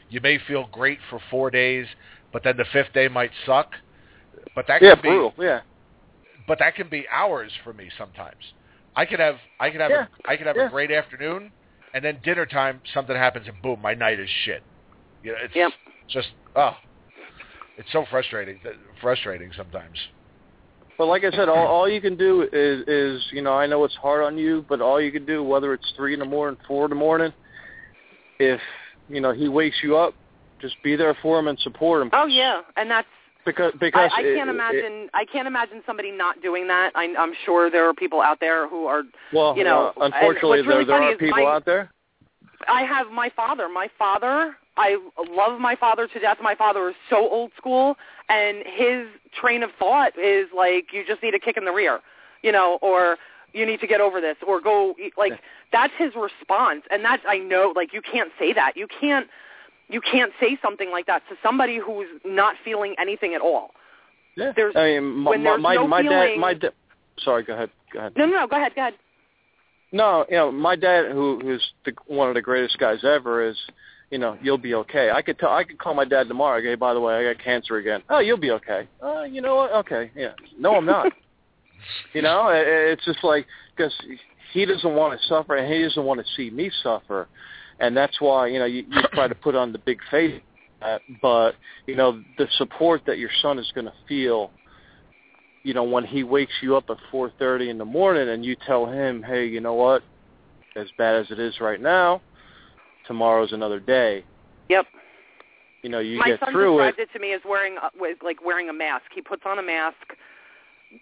you may feel great for four days, but then the fifth day might suck. But that Yeah, can be brutal. Yeah. but that can be hours for me sometimes. I could have I could have Yeah. a, I could have Yeah. a great afternoon, and then dinner time something happens and boom, my night is shit. You know, it's Yep. just oh, it's so frustrating. Uh, frustrating sometimes. But like I said, all, all you can do is, is, you know, I know it's hard on you, but all you can do, whether it's three in the morning, four in the morning, if you know he wakes you up, just be there for him and support him. oh yeah, and that's Because because I, I can't it- imagine. I can't imagine somebody not doing that. I, I'm sure there are people out there who are. well, you know, uh, unfortunately, what's really there there funny are is people my- out there. I have my father. My father. I love my father to death. My father is so old school, and his train of thought is like, you just need a kick in the rear, you know, or you need to get over this, or go. Like that's his response, and that's I know. Like you can't say that. You can't. You can't say something like that to somebody who's not feeling anything at all. Yeah. There's- I mean, my, when there's my, no my dad, feeling- my dad. Sorry, go ahead. Go ahead. No, no, no. Go ahead. Go ahead. No, you know, my dad, who who's the, one of the greatest guys ever, is, you know, you'll be okay. I could tell, I could call my dad tomorrow. Okay, by the way, I got cancer again. Oh, you'll be okay. Uh, you know what? Okay, yeah. No, I'm not. you know, it, it's just like because he doesn't want to suffer, and he doesn't want to see me suffer, and that's why you know you, you try to put on the big face. Uh, but you know the support that your son is going to feel you know, when he wakes you up at 4:30 in the morning and you tell him, "Hey, you know what? As bad as it is right now, tomorrow's another day." Yep. You know, you My get through it. My son described it. to me as wearing with like wearing a mask. He puts on a mask.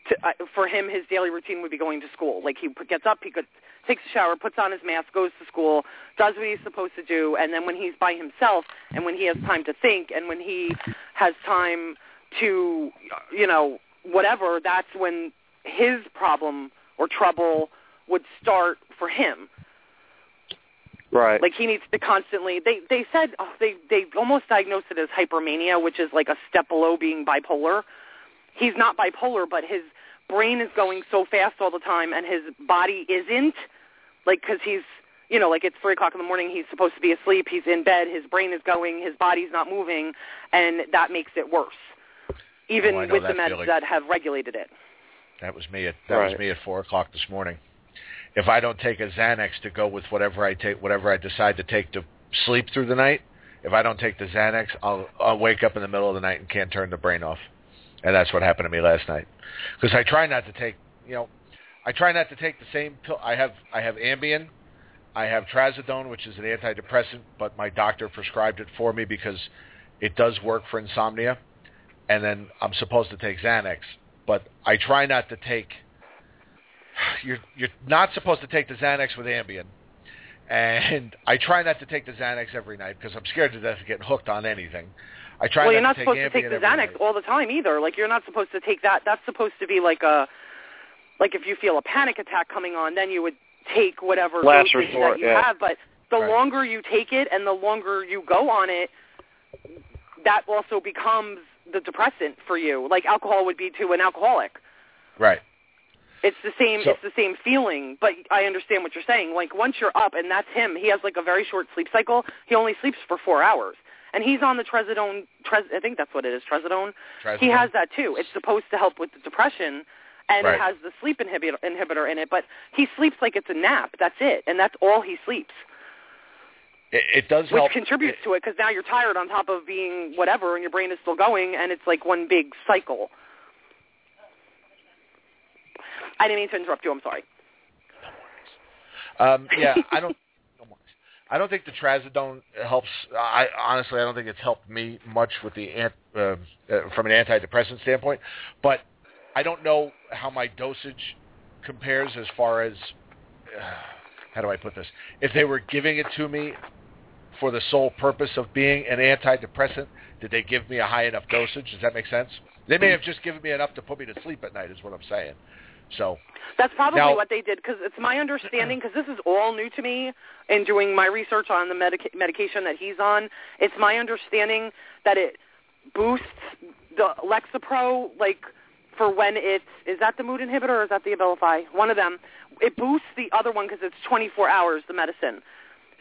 To, uh, for him, his daily routine would be going to school. Like he gets up, he could, takes a shower, puts on his mask, goes to school, does what he's supposed to do, and then when he's by himself, and when he has time to think, and when he has time to, you know, whatever, that's when his problem or trouble would start for him. Right. Like he needs to constantly. They they said oh, they they almost diagnosed it as hypermania, which is like a step below being bipolar. He's not bipolar, but his brain is going so fast all the time, and his body isn't. Like because he's you know like it's three o'clock in the morning, he's supposed to be asleep. He's in bed. His brain is going. His body's not moving, and that makes it worse. Even Oh, with the that meds feeling. that have regulated it. That was me at that was me at four o'clock this morning. If I don't take a Xanax to go with whatever I take, whatever I decide to take to sleep through the night, if I don't take the Xanax, I'll I'll wake up in the middle of the night and can't turn the brain off, and that's what happened to me last night. Because I try not to take, you know, I try not to take the same pill. I have I have Ambien, I have Trazodone, which is an antidepressant, but my doctor prescribed it for me because it does work for insomnia, and then I'm supposed to take Xanax, but I try not to take. You're you're not supposed to take the Xanax with Ambien, and I try not to take the Xanax every night because I'm scared to death of getting hooked on anything. I try well, not you're not to supposed Ambien to take the Xanax night. all the time either. Like you're not supposed to take that. That's supposed to be like a like if you feel a panic attack coming on, then you would take whatever Last dosage resort, that you yeah. have. But the Right. longer you take it and the longer you go on it, that also becomes the depressant for you, like alcohol would be to an alcoholic. Right. It's the same. So- it's the same feeling, but I understand what you're saying. Like once you're up, and that's him. He has like a very short sleep cycle. He only sleeps for four hours, and he's on the trazodone. Trez, I think that's what it is. Trazodone. He has that too. It's supposed to help with the depression, and Right. it has the sleep inhibitor inhibitor in it. But he sleeps like it's a nap. That's it, and that's all he sleeps, It, it does which help. contributes to it because now you're tired on top of being whatever, and your brain is still going, and it's like one big cycle. I didn't mean to interrupt you. I'm sorry. Um, yeah, I don't. I don't think the trazodone helps. I honestly, I don't think it's helped me much with the ant, uh, uh, from an antidepressant standpoint. But I don't know how my dosage compares as far as uh, how do I put this? If they were giving it to me for the sole purpose of being an antidepressant, did they give me a high enough dosage? Does that make sense? They may have just given me enough to put me to sleep at night, is what I'm saying. So That's probably Now- what they did because it's my understanding because this is all new to me in doing my research on the medica- medication that he's on. It's my understanding that it boosts the Lexapro like for when it's is that the mood inhibitor or is that the Abilify? One of them. It boosts the other one because it's 24 hours the medicine.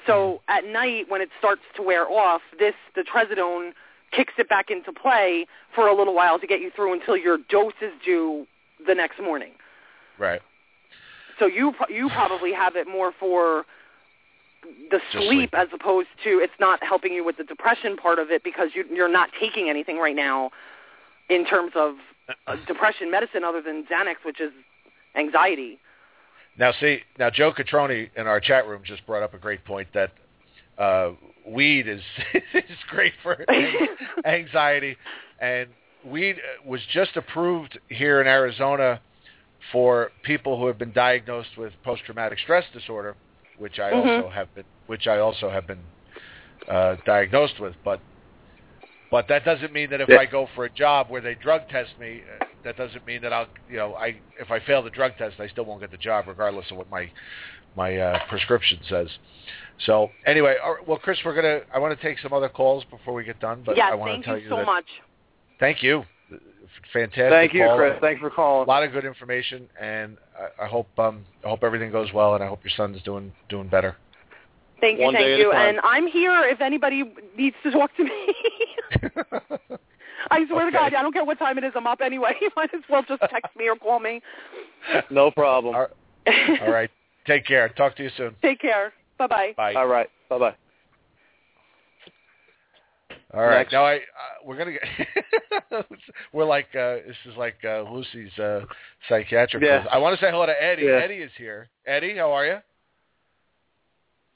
So at night when it starts to wear off, this the trazodone kicks it back into play for a little while to get you through until your dose is due the next morning. right. So you you probably have it more for the sleep sleep. as opposed to it's not helping you with the depression part of it because you, you're not taking anything right now in terms of depression medicine other than Xanax, which is anxiety. Now, see, now Joe Catroni in our chat room just brought up a great point that uh, weed is is great for anxiety, and weed was just approved here in Arizona for people who have been diagnosed with post-traumatic stress disorder, which I Mhm. also have been, which I also have been uh, diagnosed with, but. But that doesn't mean that if Yeah. I go for a job where they drug test me, uh, that doesn't mean that I'll, you know, I if I fail the drug test, I still won't get the job, regardless of what my my uh, prescription says. So anyway, all right, well, Chris, we're gonna. I want to take some other calls before we get done, but yes, I want to tell you you, so that much. thank you. Fantastic. Thank you, call. Chris. Thanks for calling. A lot of good information, and I, I hope um, I hope everything goes well, and I hope your son's doing doing better. Thank you, thank you. And I'm here if anybody needs to talk to me. I swear to God, I don't care what time it is. I'm up anyway. You might as well just text me or call me. No problem. All All right. Take care. Talk to you soon. Take care. Bye bye. Bye. All right. Bye bye. All right. Next. Now I uh, we're gonna get we're like uh, this is like uh, Lucy's uh, psychiatric. Yeah. quiz. I want to say hello to Eddie. Yeah. Eddie is here. Eddie, how are you?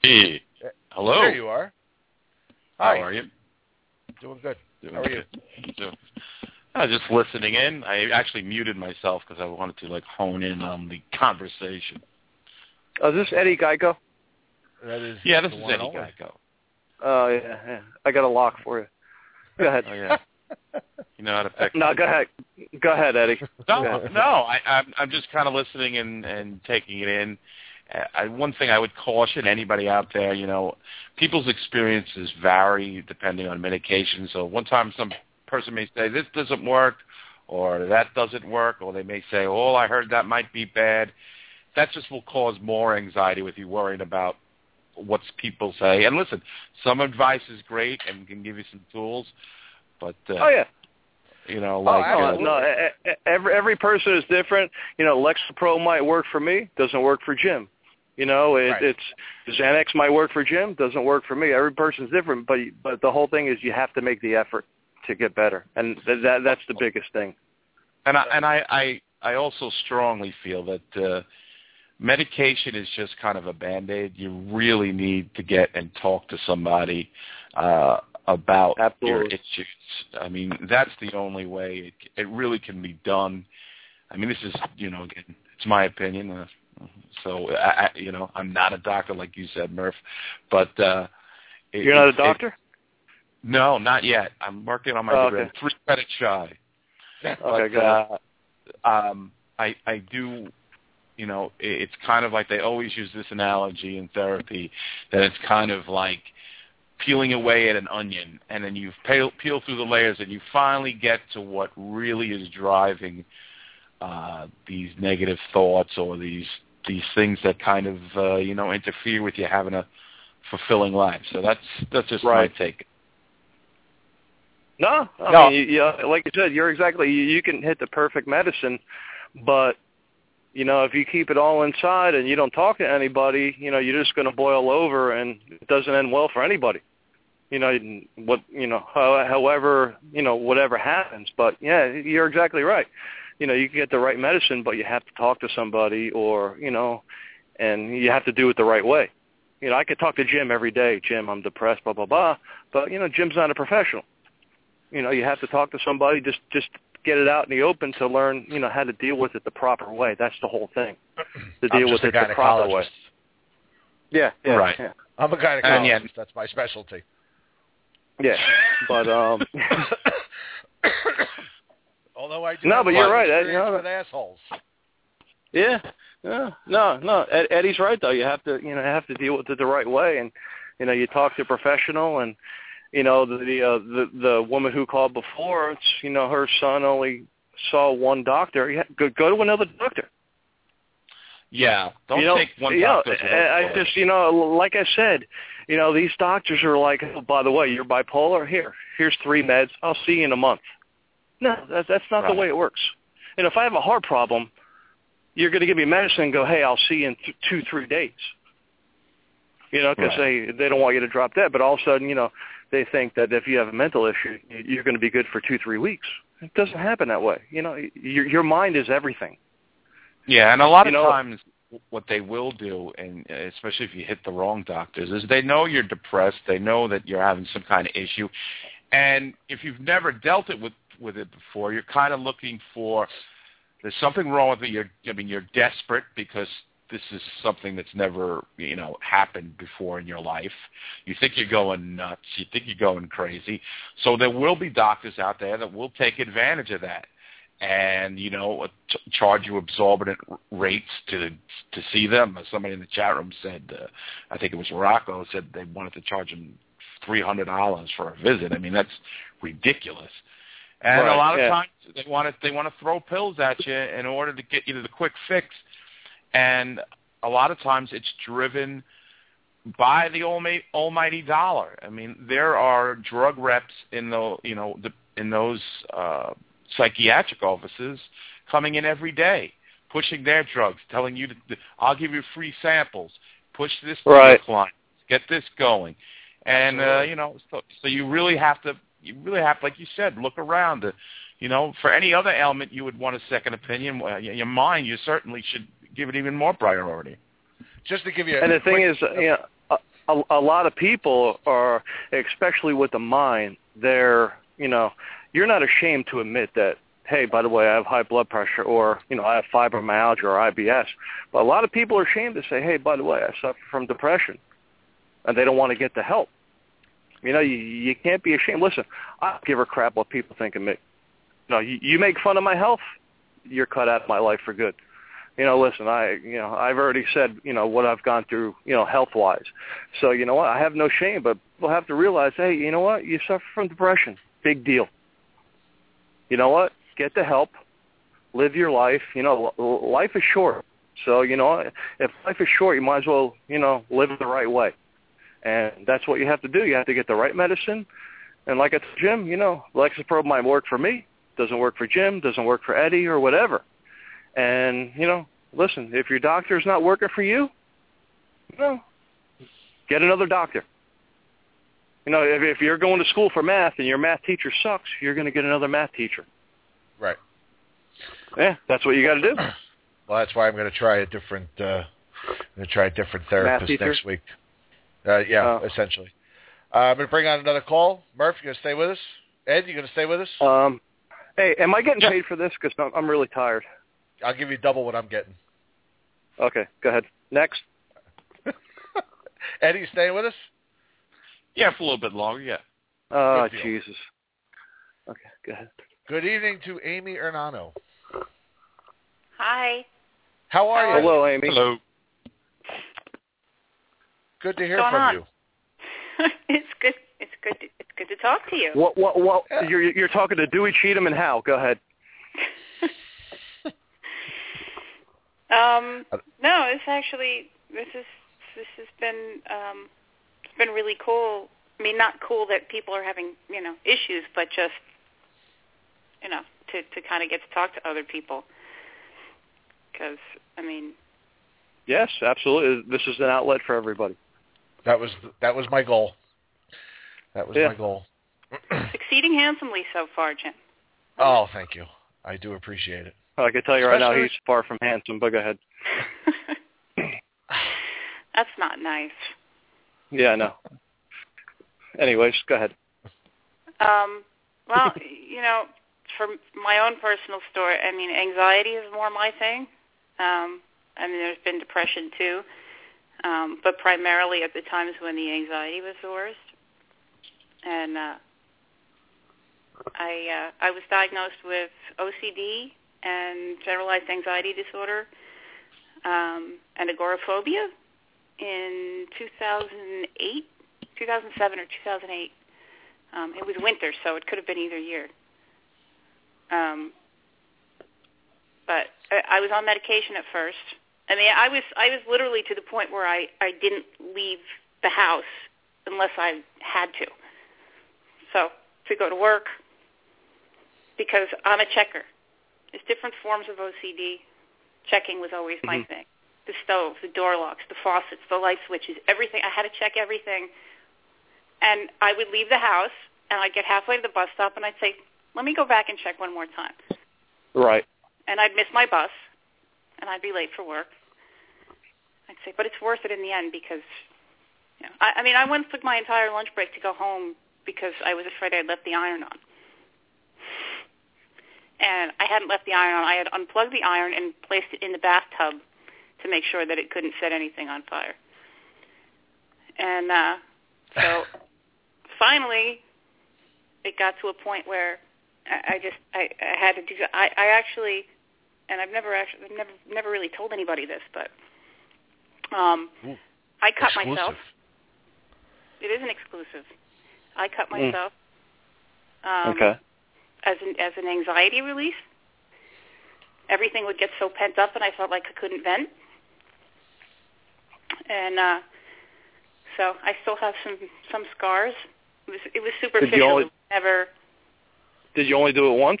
Hey. Hello. There you are. Hi. How are you? Doing good. Doing How are you? So, I was just listening in. I actually muted myself because I wanted to like hone in on the conversation. Oh, is this Eddie Geico? That is Yeah, this is Eddie only. Geico. Oh yeah, yeah. I got a lock for you. Go ahead. Oh yeah. You know how to fix No, go ahead. Go ahead, Eddie. No, Yeah. no. I, I'm I'm just kind of listening and and taking it in. I, one thing I would caution anybody out there, you know, people's experiences vary depending on medication. So one time some person may say this doesn't work, or that doesn't work, or they may say, oh, I heard that might be bad. That just will cause more anxiety with you worrying about what people say. And listen, some advice is great and can give you some tools, but uh, Oh yeah. you know, Oh, like uh. No, every every person is different. You know, Lexapro might work for me, doesn't work for Jim. You know, it, Right. it's Xanax might work for Jim, doesn't work for me. Every person's different, but but the whole thing is you have to make the effort to get better, and th- that that's the biggest thing. And I and I I, I also strongly feel that uh, medication is just kind of a band aid. You really need to get and talk to somebody uh, about your issues. I mean, that's the only way it, it really can be done. I mean, this is you know again, it's my opinion. Uh, so I, I, you know, I'm not a doctor like you said, Murph, but uh, it, You're not a it- it- doctor? no, not yet. I'm working on my Oh, degree. okay. Three credits shy Okay, but go ahead. uh, um, I I do you know, it, it's kind of like they always use this analogy in therapy that it's kind of like peeling away at an onion, and then you peel, peel through the layers, and you finally get to what really is driving uh, these negative thoughts or these these things that kind of uh, you know interfere with you having a fulfilling life. So that's that's just Right. my take. No, I No. mean, you, you, like you said, you're exactly. You, you can hit the perfect medicine, but you know, if you keep it all inside and you don't talk to anybody, you know, you're just going to boil over, and it doesn't end well for anybody. You know, what you know, how, however, you know, whatever happens. But yeah, you're exactly right. You know, you can get the right medicine, but you have to talk to somebody, or you know, and you have to do it the right way. You know, I could talk to Jim every day. Jim, I'm depressed, blah blah blah. But you know, Jim's not a professional you know you have to talk to somebody just just get it out in the open to learn you know how to deal with it the proper way that's the whole thing to I'm deal just with a it the proper way yeah yeah Right. yeah, I'm a gynecologist. And yeah. That's my specialty. yeah. but um Although I do No, have but you're right, Ed, you know- with assholes. yeah yeah no no Ed, eddie's right though you have to you know have to deal with it the right way and you know you talk to a professional and you know the the uh, the, the woman who called before it's you know her son only saw one doctor you ha- go go to another doctor Yeah, don't you know, take one you know, doctor's word I just, you know, like I said, you know, these doctors are like, oh, by the way, you're bipolar. Here, here's three meds. I'll see you in a month. No, that, that's not the way it works. And if I have a heart problem, you're going to give me medicine and go, hey, I'll see you in th- two, three days. You know, because Right. they they don't want you to drop dead. But all of a sudden, you know, they think that if you have a mental issue, you- you're going to be good for two, three weeks. It doesn't happen that way. You know, your your mind is everything. Yeah, and a lot You of know- times what they will do, and uh, especially if you hit the wrong doctors, is they know you're depressed. They know that you're having some kind of issue, and if you've never dealt it with with it before, you're kind of looking for there's something wrong with it. You're, I mean, you're desperate because this is something that's never you know happened before in your life. You think you're going nuts. You think you're going crazy. So there will be doctors out there that will take advantage of that and you know ch- charge you exorbitant rates to to see them. Somebody in the chat room said, uh, I think it was Rocco said they wanted to charge him three hundred dollars for a visit. I mean that's ridiculous. And Right, a lot of yeah. times they want to they want to throw pills at you in order to get you to the quick fix, and a lot of times it's driven by the almighty, almighty dollar. I mean, there are drug reps in the you know the, in those uh, psychiatric offices coming in every day, pushing their drugs, telling you to, I'll give you free samples, push this to Right. your clients, get this going, and uh, you know, so, so you really have to, you really have, like you said, look around. To, you know, for any other ailment you would want a second opinion. Your mind, you certainly should give it even more priority. Just to give you, a And the thing is, uh, you know, a, a, a lot of people are, especially with the mind, they're, you know, you're not ashamed to admit that, hey, by the way, I have high blood pressure, or you know, I have fibromyalgia or IBS. But a lot of people are ashamed to say, hey, by the way, I suffer from depression, and they don't want to get the help. You know, you, you can't be ashamed. Listen, I don't give a crap what people think of me. No, you, you make fun of my health, you're cut out of my life for good you know, listen, I, you know, I've already said, you know, what I've gone through, you know, health-wise. So, you know what, I have no shame, but we'll have to realize, hey, you know what, you suffer from depression. Big deal. You know what? Get the help. Live your life. You know, life is short. So, you know, if life is short, you might as well, you know, live the right way. And that's what you have to do. You have to get the right medicine. And like I told Jim, you know, Lexapro might work for me, doesn't work for Jim, doesn't work for Eddie or whatever. And, you know, listen, if your doctor's not working for you, you know, get another doctor. You know, if, if you're going to school for math and your math teacher sucks, you're going to get another math teacher. right. Yeah, that's what you got to do. Well, that's why I'm going to try a different. Uh, I'm going to try a different therapist next week. Uh, yeah, Oh. essentially. Uh, I'm going to bring on another call. Murph, you going to stay with us? Ed, you going to stay with us? Um, hey, am I getting paid for this? Because I'm, I'm really tired. I'll give you double what I'm getting. Okay, go ahead. Next. Eddie, you staying with us? Yeah, for a little bit longer. Yeah. Oh, Jesus. Okay, go ahead. Good evening to Amy Ernano. Hi. How are you? Hello, Amy. Hello. Good to hear from going you. it's good. It's good. To, it's good to talk to you. What? What? What? Yeah. You're you're talking to Dewey Cheatham and Hal. Go ahead. Um, Uh, no, it's actually this is this has been um, it's been really cool. I mean, not cool that people are having you know issues, but just you know to to kind of get to talk to other people. Because I mean, Yes, absolutely. This is an outlet for everybody. That was that was my goal. That was Yeah. my goal. succeeding handsomely so far, Jim. oh, thank you. I do appreciate it. I can tell you right now, he's far from handsome. But go ahead. That's not nice. Yeah, I know. Anyways, go ahead. Um, well, you know, for my own personal story, I mean, anxiety is more my thing. Um, I mean, there's been depression too, um, but primarily at the times when the anxiety was the worst. And uh, I uh, I was diagnosed with OCD and generalized anxiety disorder um, and agoraphobia in 2008, 2007 or 2008. Um, it was winter, so it could have been either year. Um, but I, I was on medication at first. I mean, I was I was literally to the point where I I didn't leave the house unless I had to. So to go to work because I'm a checker. There's different forms of OCD. Checking was always my Mhm. thing. The stove, the door locks, the faucets, the light switches, everything. I had to check everything. And I would leave the house and I'd get halfway to the bus stop and I'd say, let me go back and check one more time. Right. And I'd miss my bus and I'd be late for work. I'd say, but it's worth it in the end because, you know, I, I mean, I once took my entire lunch break to go home because I was afraid I'd left the iron on. And I hadn't left the iron on. I had unplugged the iron and placed it in the bathtub to make sure that it couldn't set anything on fire. And uh, so finally, it got to a point where I, I just I, I had to do. I, I actually, and I've never actually never never really told anybody this, but um, Ooh, I cut Exclusive. myself. It is an exclusive. I cut Mm. myself. Um, Okay. as an as an anxiety release. Everything would get so pent up, and I felt like I couldn't vent. And uh, so I still have some some scars. It was it was superficial. only- It was Never. Did you only do it once?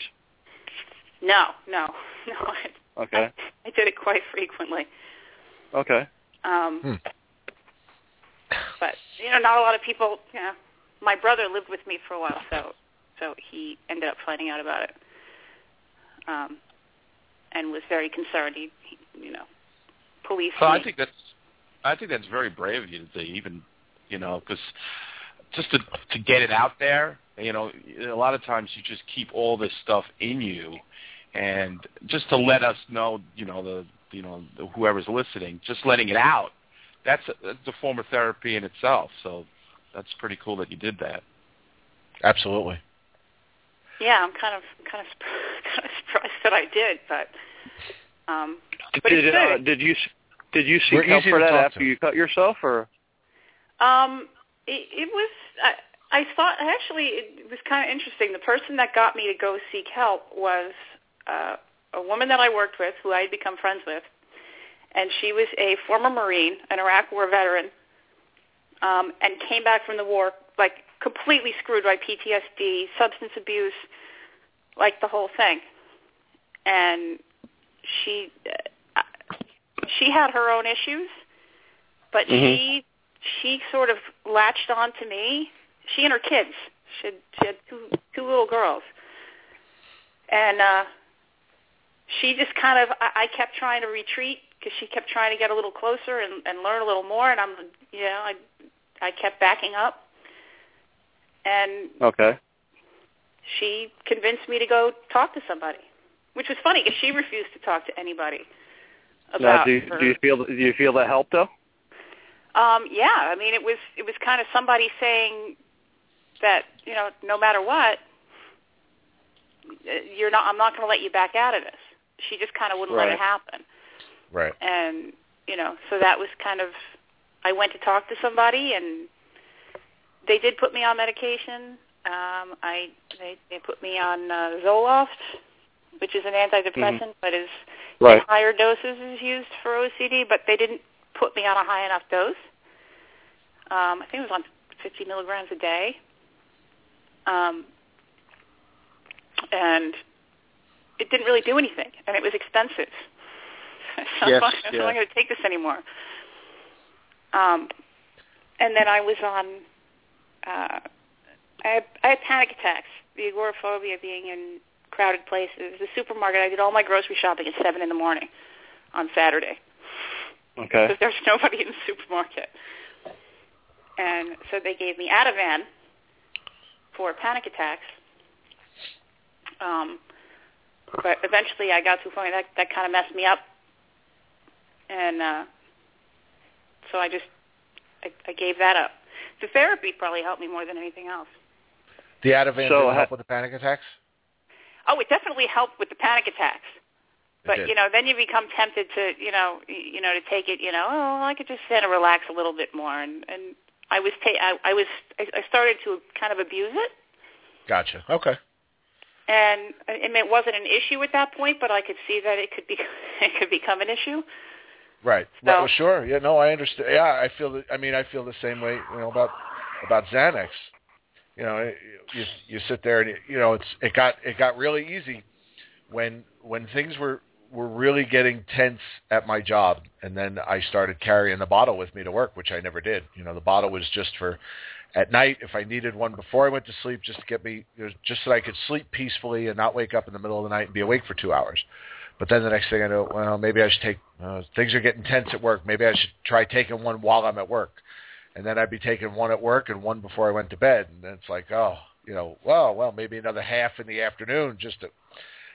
No, no, no. I, Okay. I did it quite frequently. Okay. Um, Hmm. But you know, not a lot of people. You know, my brother lived with me for a while, so so he ended up finding out about it, um, and was very concerned. He, he you know, police. So I think that's I think that's very brave of you to say, even, you know, because just to to get it out there, you know, a lot of times you just keep all this stuff in you, and just to let us know, you know, the you know the, whoever's listening, just letting it out. That's a, that's a form of therapy in itself. So that's pretty cool that you did that. Absolutely. Yeah, I'm kind of kind of kind of surprised that I did, but um, but did uh, did you did you seek help for that after to. you cut yourself, or Um, it, it was. I, I thought actually it was kind of interesting. The person that got me to go seek help was uh, a woman that I worked with, who I had become friends with, and she was a former Marine, an Iraq War veteran, um, and came back from the war like completely screwed by PTSD, substance abuse, like the whole thing. And she uh, she had her own issues, but she she sort of latched on to me. She and her kids. She had, she had two two little girls, and uh, she just kind of. I, I kept trying to retreat because she kept trying to get a little closer and, and learn a little more, and I'm, you know, I I kept backing up, and okay, she convinced me to go talk to somebody, which was funny because she refused to talk to anybody now do you, her. do you feel do you feel that helped though? Um, yeah, I mean, it was it was kind of somebody saying that you know, no matter what, uh, you're not. I'm not going to let you back out of this. She just kind of wouldn't let it happen. Right. and you know, so that was kind of. I went to talk to somebody, and they did put me on medication. Um, I they they put me on uh, Zoloft, which is an antidepressant, but is Right. higher doses is used for OCD. But they didn't put me on a high enough dose. Um, I think it was on 50 milligrams a day. Um, and it didn't really do anything, and it was expensive. so Yes, I'm yeah. not going to take this anymore. Um, and then I was on. Uh, I had, I had panic attacks, the agoraphobia, being in crowded places. The supermarket. I did all my grocery shopping at seven in the morning on Saturday Okay. because there's nobody in the supermarket. And so they gave me Ativan for panic attacks. Um, but eventually I got to a point that that kind of messed me up, and uh, so I just I, I gave that up. The therapy probably helped me more than anything else. The Ativan So, didn't ha- help with the panic attacks. Oh, it definitely helped with the panic attacks. But you know, then you become tempted to, you know, you know, to take it. You know, oh, I could just sit and relax a little bit more. And and I was, ta- I, I was, I, I started to kind of abuse it, Gotcha. Okay. And and it wasn't an issue at that point, but I could see that it could be, it could become an issue. Right. So-. Well, sure. Yeah. No, I understand. Yeah, I feel. The, I mean, I feel the same way. You know about about Xanax. You know, you you sit there and you know it's it got it got really easy when when things were were really getting tense at my job, and then I started carrying the bottle with me to work, which I never did. You know, the bottle was just for at night if I needed one before I went to sleep, just to get me, you know, just so I could sleep peacefully and not wake up in the middle of the night and be awake for two hours. But then the next thing I know, well, maybe I should take. Uh, things are getting tense at work. Maybe I should try taking one while I'm at work, and then I'd be taking one at work and one before I went to bed. And then it's like, oh, you know, well, well, maybe another half in the afternoon just to.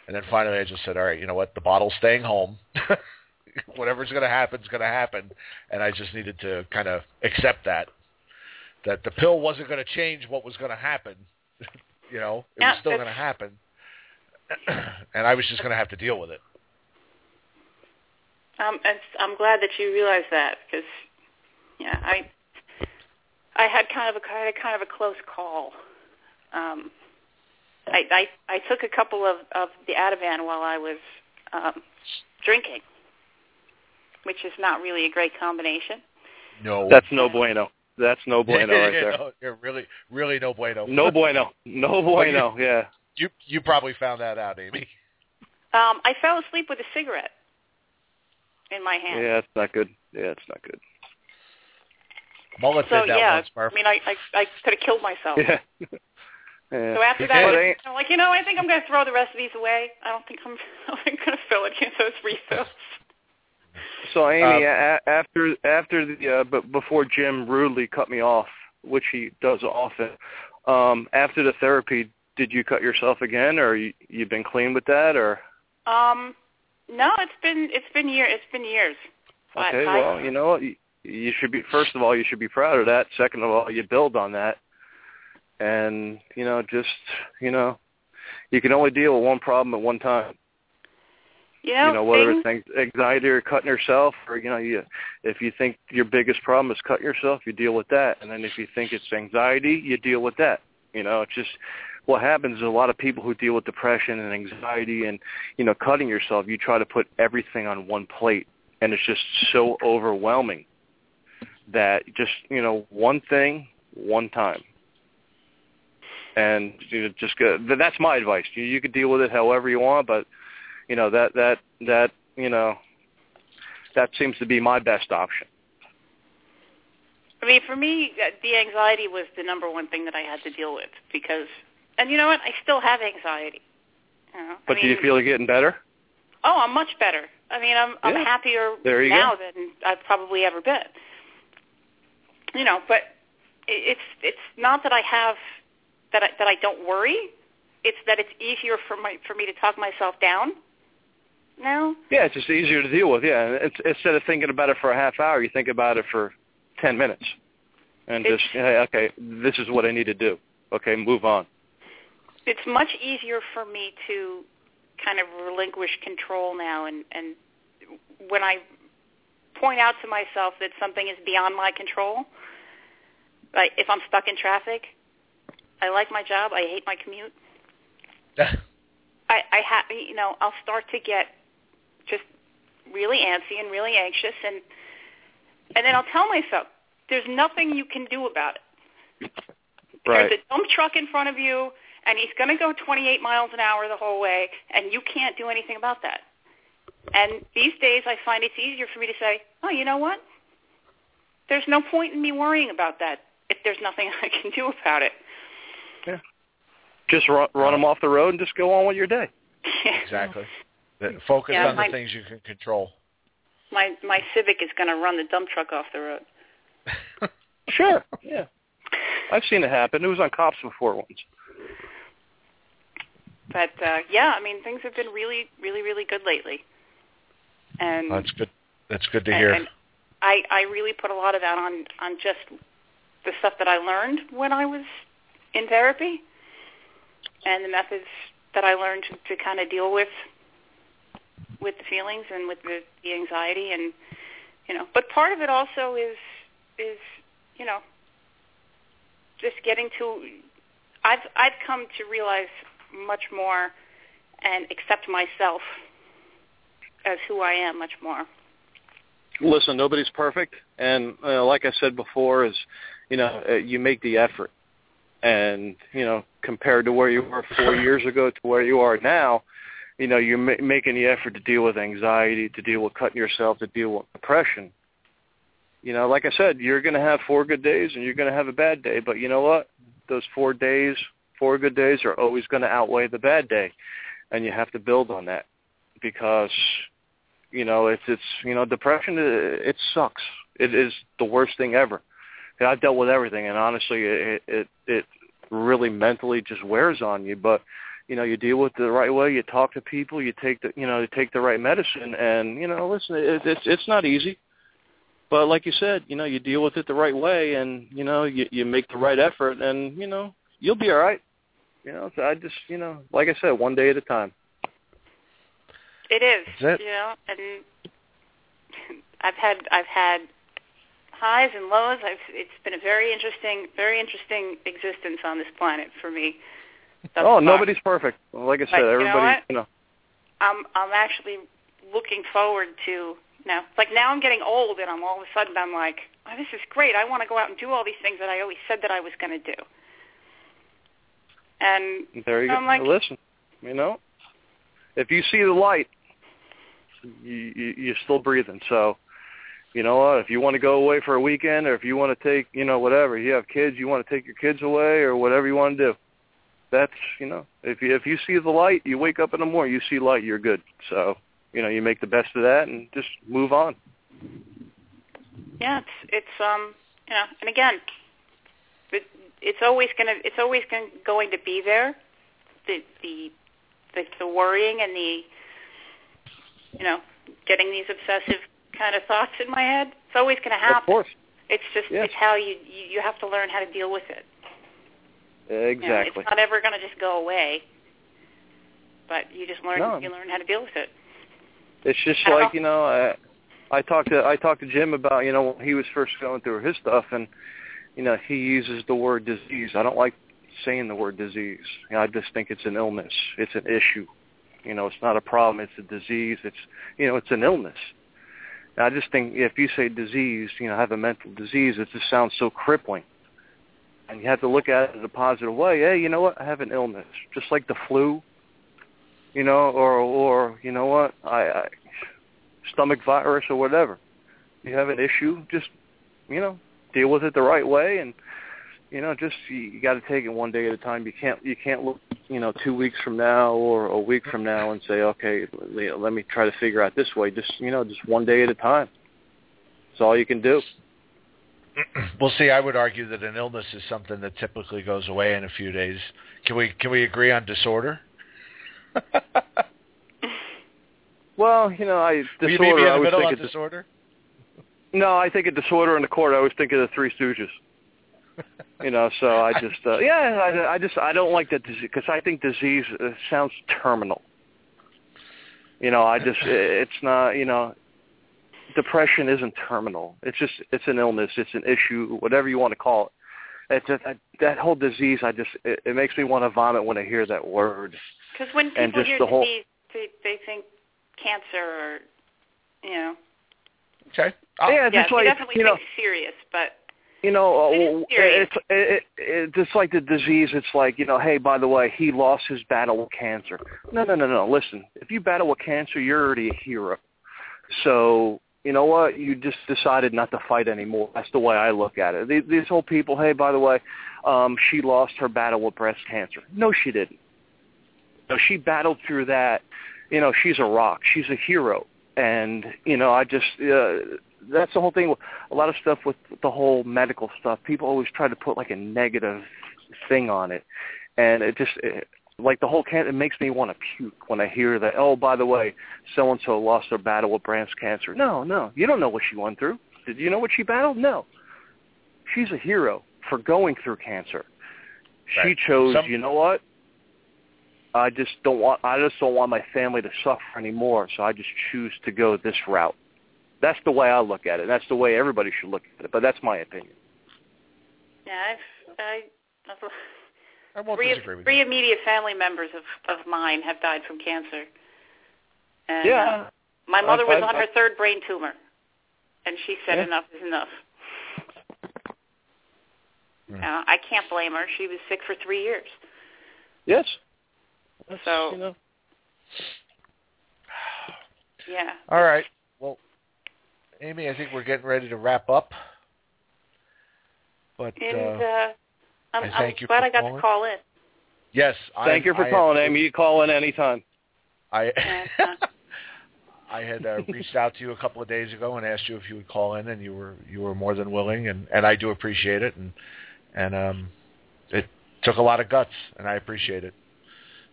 And then finally, I just said, all right, you know what? The bottle's staying home. Whatever's going to happen is going to happen, and I just needed to kind of accept that that the pill wasn't going to change what was going to happen. you know, it Yeah, was still going to happen, and I was just going to have to deal with it. Um, and I'm glad that you realized that because, yeah, I I had kind of a I had kind of a close call. Um, I, I I took a couple of of the Ativan while I was um, drinking, which is not really a great combination. No, That's no bueno. That's no bueno right there. no, yeah, really, really no bueno. No bueno. No bueno. Yeah. You you probably found that out, Amy. Um, I fell asleep with a cigarette in my hand. Yeah, it's not good. Yeah, it's not good. Mullet so did that yeah, once, Murph. I mean, I I, I could have killed myself. Yeah. yeah. So after You that, did. I was I'm like, you know, I think I'm going to throw the rest of these away. I don't think I'm, I'm going to fill it in those refills. So Amy, Um, a- after after the uh, but before Jim rudely cut me off, which he does often, um, after the therapy, did you cut yourself again, or you you've been clean with that, or Um, no, it's been it's been year it's been years. I- okay? I- well, you know what, you, you should be first of all you should be proud of that. Second of all, you build on that, and you know just you know you can only deal with one problem at one time. You know, you know whether things, it's anx- anxiety or cutting yourself or you know you if you think your biggest problem is cutting yourself you deal with that. And then if you think it's anxiety you deal with that. You know it's just what happens is a lot of people who deal with depression and anxiety and you know cutting yourself you try to put everything on one plate. And it's just so overwhelming that just you know one thing one time. And you know, just go, that's my advice. You, you can deal with it however you want but you know that that that you know that seems to be my best option I mean, for me, the anxiety was the number one thing that I had to deal with because, and you know what, I still have anxiety. You know? but I do you feel you're getting better Oh, I'm much better. I mean, I'm I'm Yeah. happier now go. than I've probably ever been. You know, but it's it's not that I have that I, that I don't worry. It's that it's easier for my for me to talk myself down now. yeah it's just easier to deal with yeah it's, instead of thinking about it for a half hour you think about it for ten minutes and It's- just hey okay this is what i need to do okay move on It's much easier for me to kind of relinquish control now and and when I point out to myself that something is beyond my control. Like if I'm stuck in traffic, I like my job. I hate my commute. I I have you know I'll start to get just really antsy and really anxious and and then I'll tell myself there's nothing you can do about it. Right. There's a dump truck in front of you and he's going to go 28 miles an hour the whole way and you can't do anything about that. And these days I find it's easier for me to say, "Oh, you know what? There's no point in me worrying about that if there's nothing I can do about it." Yeah. Just run, run them off the road and just go on with your day. Exactly. The- Focus Yeah, on the things you can control. my my Civic is going to run the dump truck off the road. Sure. Yeah. I've seen it happen. It was on cops before once. But uh yeah, I mean things have been really really really good lately. And That's good. That's good to and, hear. and I I really put a lot of that on on just the stuff that I learned when I was in therapy and the methods that I learned to, to kind of deal with with the feelings and with the, the anxiety and you know but part of it also is is you know just getting to I've I've come to realize much more and accept myself as who I am much more. Listen, nobody's perfect, and uh, like I said before, is you know uh, you make the effort, and you know compared to where you were four years ago to where you are now, you know you're ma- making the effort to deal with anxiety, to deal with cutting yourself, to deal with depression. You know, like I said, you're going to have four good days and you're going to have a bad day, but you know what? Those four days, four good days, are always going to outweigh the bad day, and you have to build on that because you know it's it's you know depression it, it sucks it is the worst thing ever and i've dealt with everything and honestly it it it really mentally just wears on you but you know you deal with it the right way you talk to people you take the you know you take the right medicine and you know listen it, it's it's not easy but like you said you know you deal with it the right way and you know you you make the right effort and you know you'll be all right you know so i just you know like i said one day at a time It is, That's it. you know, and I've had I've had highs and lows. I've it's been a very interesting, very interesting existence on this planet for me. Thus oh far. nobody's perfect like i said But you know everybody what? you know I'm I'm actually looking forward to know, like now I'm getting old and I'm all of a sudden I'm like, oh, this is great. I want to go out and do all these things that I always said that I was going to do. And There you I'm go. like- Listen, you know, if you see the light, you, you you're still breathing. So, you know what? If you want to go away for a weekend, or if you want to take, you know, whatever, you have kids, you want to take your kids away, or whatever you want to do. That's, you know, if you if you see the light, you wake up in the morning, you see light, you're good. So, you know, you make the best of that and just move on. yeah, it's it's um you know, and again, it, it's always gonna it's always going going to be there. The the the, the worrying and the you know getting these obsessive kind of thoughts in my head. It's always going to happen. Of course, It's just Yes. it's how you you have to learn how to deal with it. You know, exactly. it's not ever going to just go away. But you just learn No. you learn how to deal with it. It's just I don't like you know, I, I talked to I talked to Jim about you know when he was first going through his stuff, and you know he uses the word disease. I don't like saying the word disease. You know, I just think it's an illness. It's an issue. You know, it's not a problem. It's a disease. It's you know, it's an illness. And I just think if you say disease, you know, have a mental disease, it just sounds so crippling. And you have to look at it in a positive way. Hey, you know what? I have an illness, just like the flu you know, or or you know what, I, I stomach virus or whatever. You have an issue, just you know, deal with it the right way, and you know, just you, you got to take it one day at a time. You can't you can't look you know two weeks from now or a week from now and say, okay, let me try to figure out this way. Just you know, just one day at a time. That's all you can do. well, see, I would argue that an illness is something that typically goes away in a few days. Can we can we agree on disorder? Well, you know, I Will you disorder. meet me in I the always middle think on it's disorder? No, I think a disorder in the court. I always think of the Three Stooges. You know, so I just uh, yeah, I, I just I don't like that disease because I think disease uh, sounds terminal. You know, I just it's not you know, depression isn't terminal. It's just it's an illness. It's an issue, whatever you want to call it. It's just, that, that whole disease. I just it, it makes me want to vomit when I hear that word. Because when And people just hear the whole- disease, they, they think cancer or, you know. Okay. Uh, yeah, yeah, just she like definitely you know, thinks serious, but you know, It is uh, it's it, it, it's just like the disease. It's like you know, hey, by the way, he lost his battle with cancer. No, no, no, no. Listen, if you battle with cancer, you're already a hero. So you know what? You just decided not to fight anymore. That's the way I look at it. These, these whole people, hey, by the way, um, she lost her battle with breast cancer. No, she didn't. No, she battled through that. You know, she's a rock. She's a hero. And you know, I just uh, that's the whole thing. A lot of stuff with the whole medical stuff. People always try to put like a negative thing on it, and it just like the whole can. It makes me want to puke when I hear that. Oh, by the way, so and so lost their battle with breast cancer. No, no, you don't know what she went through. Did you know what she battled? No. She's a hero for going through cancer. She chose. Some- you know what? I just don't want. I just don't want my family to suffer anymore. So I just choose to go this route. That's the way I look at it. That's the way everybody should look at it. But that's my opinion. yeah, I've I. I've I won't three, disagree with three immediate family members of of mine have died from cancer. And, uh, Yeah. my mother was on her third brain tumor, and she said Yeah. enough is enough. Uh, I can't blame her. She was sick for three years. Yes. That's, So- you know. Yeah. All right. Well, Amy, I think we're getting ready to wrap up. But And uh, uh, I'm, I I'm thank you glad for I got calling. to call in. yes, Thank I, you for I, calling, Amy. You call in anytime. I I had uh, reached out to you a couple of days ago and asked you if you would call in, and you were you were more than willing, and and I do appreciate it, and and um, it took a lot of guts, and I appreciate it,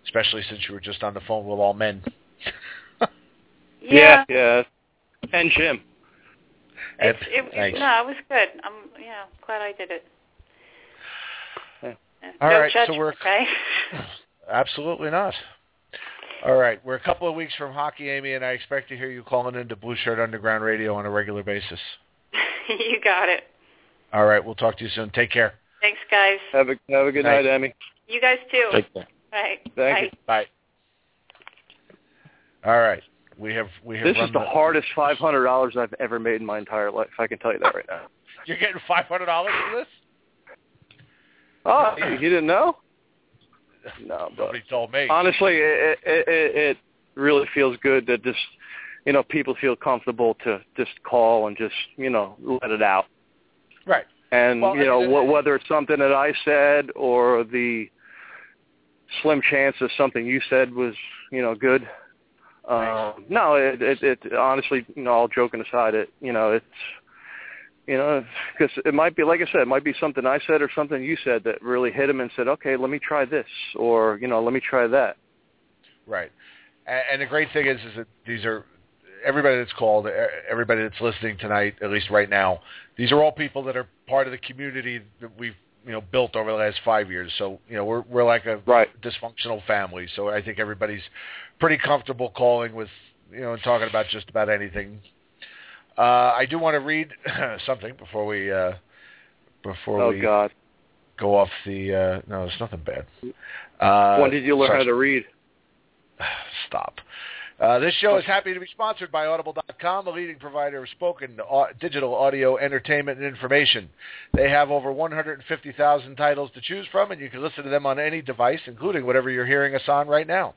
especially since you were just on the phone with all men. yeah. Yeah. And Jim. It's, And- it, it, no, it was good. I'm yeah, glad I did it. Yeah. Yeah. All no right, so we're- okay. Absolutely not. All right, we're a couple of weeks from hockey, Amy, and I expect to hear you calling into Blueshirt Underground Radio on a regular basis. you got it. All right, we'll talk to you soon. Take care. Thanks, guys. Have a have a good Night. night, Amy. You guys too. Take care. All right. Thank Bye. you. Bye. All right, we have we have This run is the hardest five hundred dollars I've ever made in my entire life. I can tell you that right now. You're getting five hundred dollars for this? Oh, you didn't know? No, but Nobody told me. honestly, it, it it it really feels good that just you know people feel comfortable to just call and just you know let it out. Right. And Well, you know I mean, wh- whether it's something that I said or the slim chance that something you said was you know good. Um, no, it, it it honestly, you know, all joking aside, it you know it's you know because it might be like I said, it might be something I said or something you said that really hit him and said, okay, let me try this or you know let me try that. Right. And, and the great thing is, is that these are everybody that's called, everybody that's listening tonight, at least right now. These are all people that are part of the community that we've you know built over the last five years. So you know we're we're like a Right. dysfunctional family. So I think everybody's pretty comfortable calling with you know and talking about just about anything. Uh, I do want to read something before we uh, before Oh we God, go off the. Uh, no, it's nothing bad. Uh, when did you learn how to read? Stop. Uh, this show is happy to be sponsored by Audible.com, a leading provider of spoken au- digital audio entertainment and information. They have over 150,000 titles to choose from, and you can listen to them on any device, including whatever you're hearing us on right now.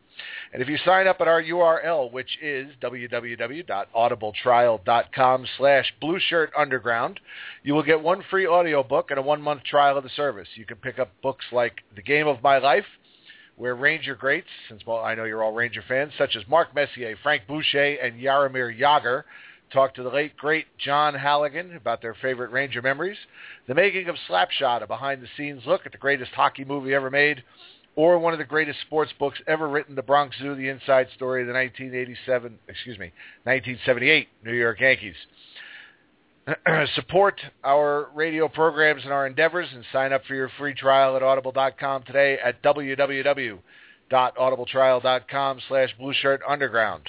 And if you sign up at our URL, which is www.audibletrial.com slash blueshirtunderground, you will get one free audiobook and a one-month trial of the service. You can pick up books like The Game of My Life, where Ranger greats, since well, I know you're all Ranger fans, such as Mark Messier, Frank Boucher, and Jaromir Jagr, talk to the late, great John Halligan about their favorite Ranger memories, the making of Slapshot, a behind-the-scenes look at the greatest hockey movie ever made, or one of the greatest sports books ever written, The Bronx Zoo, the inside story of the 1987, excuse me, 1978 New York Yankees. Support our radio programs and our endeavors and sign up for your free trial at audible.com today at www.audibletrial.com slash blueshirtunderground.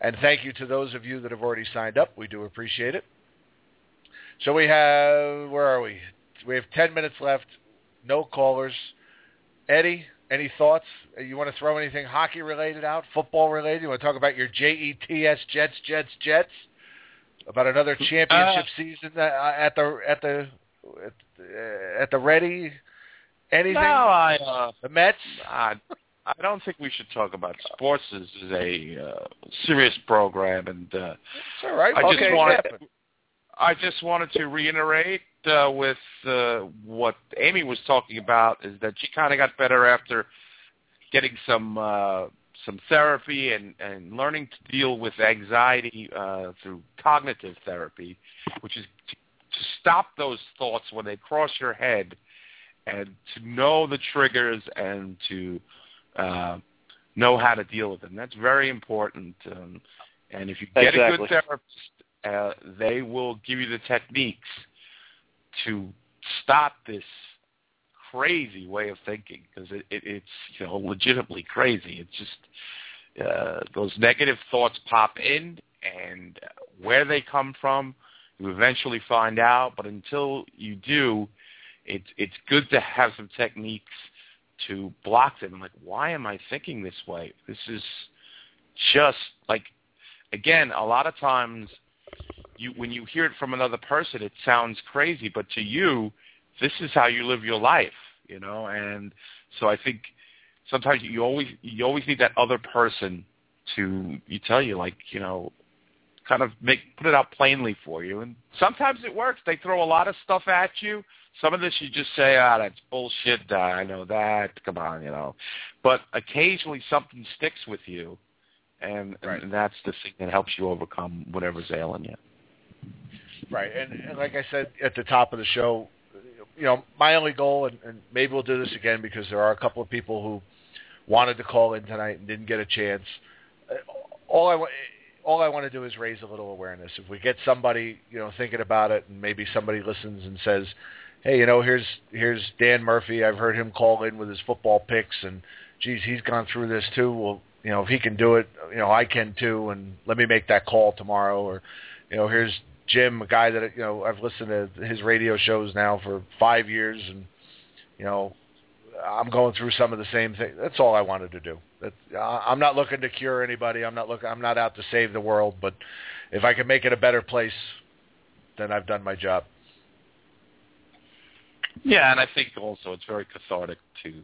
And thank you to those of you that have already signed up. We do appreciate it. So we have, where are we? We have 10 minutes left. No callers. Eddie, any thoughts? You want to throw anything hockey related out, football related? You want to talk about your JETS Jets, Jets, Jets? About another championship uh, season at the at the at, at the ready? Anything? No, I uh, the Mets. I, I don't think we should talk about sports. This is a uh, serious program, and uh, it's all right. I okay, just wanted. I just wanted to reiterate uh, with uh, what Amy was talking about is that she kind of got better after getting some uh, some therapy and, and learning to deal with anxiety uh, through cognitive therapy, which is to, to stop those thoughts when they cross your head and to know the triggers and to uh, know how to deal with them. That's very important. Um, and if you get exactly. a good therapist, uh, they will give you the techniques to stop this crazy way of thinking because it, it, it's you know legitimately crazy. It's just uh, those negative thoughts pop in, and where they come from, you eventually find out. But until you do, it's it's good to have some techniques to block them. Like, why am I thinking this way? This is just like, again, a lot of times you when you hear it from another person, it sounds crazy, but to you, this is how you live your life, you know. And so I think sometimes you always you always need that other person to you tell you like you know kind of make put it out plainly for you. And sometimes it works. They throw a lot of stuff at you. Some of this you just say ah that's bullshit. I know that. Come on you know? But occasionally something sticks with you and, right. and that's the thing that helps you overcome whatever's ailing you. Right, and, and like I said at the top of the show, you know, my only goal, and, and maybe we'll do this again because there are a couple of people who wanted to call in tonight and didn't get a chance. Uh, all I want, all I want to do is raise a little awareness. If we get somebody, you know, thinking about it, and maybe somebody listens and says, "Hey, you know, here's here's Dan Murphy. I've heard him call in with his football picks, and geez, he's gone through this too. Well, you know, if he can do it, you know, I can too. And let me make that call tomorrow. Or, you know, here's Jim, a guy that you know I've listened to his radio shows now for five years, and you know I'm going through some of the same things. That's all I wanted to do. That, I'm not looking to cure anybody. I'm not looking. I'm not out to save the world. But if I can make it a better place, then I've done my job. Yeah, and I think also it's very cathartic to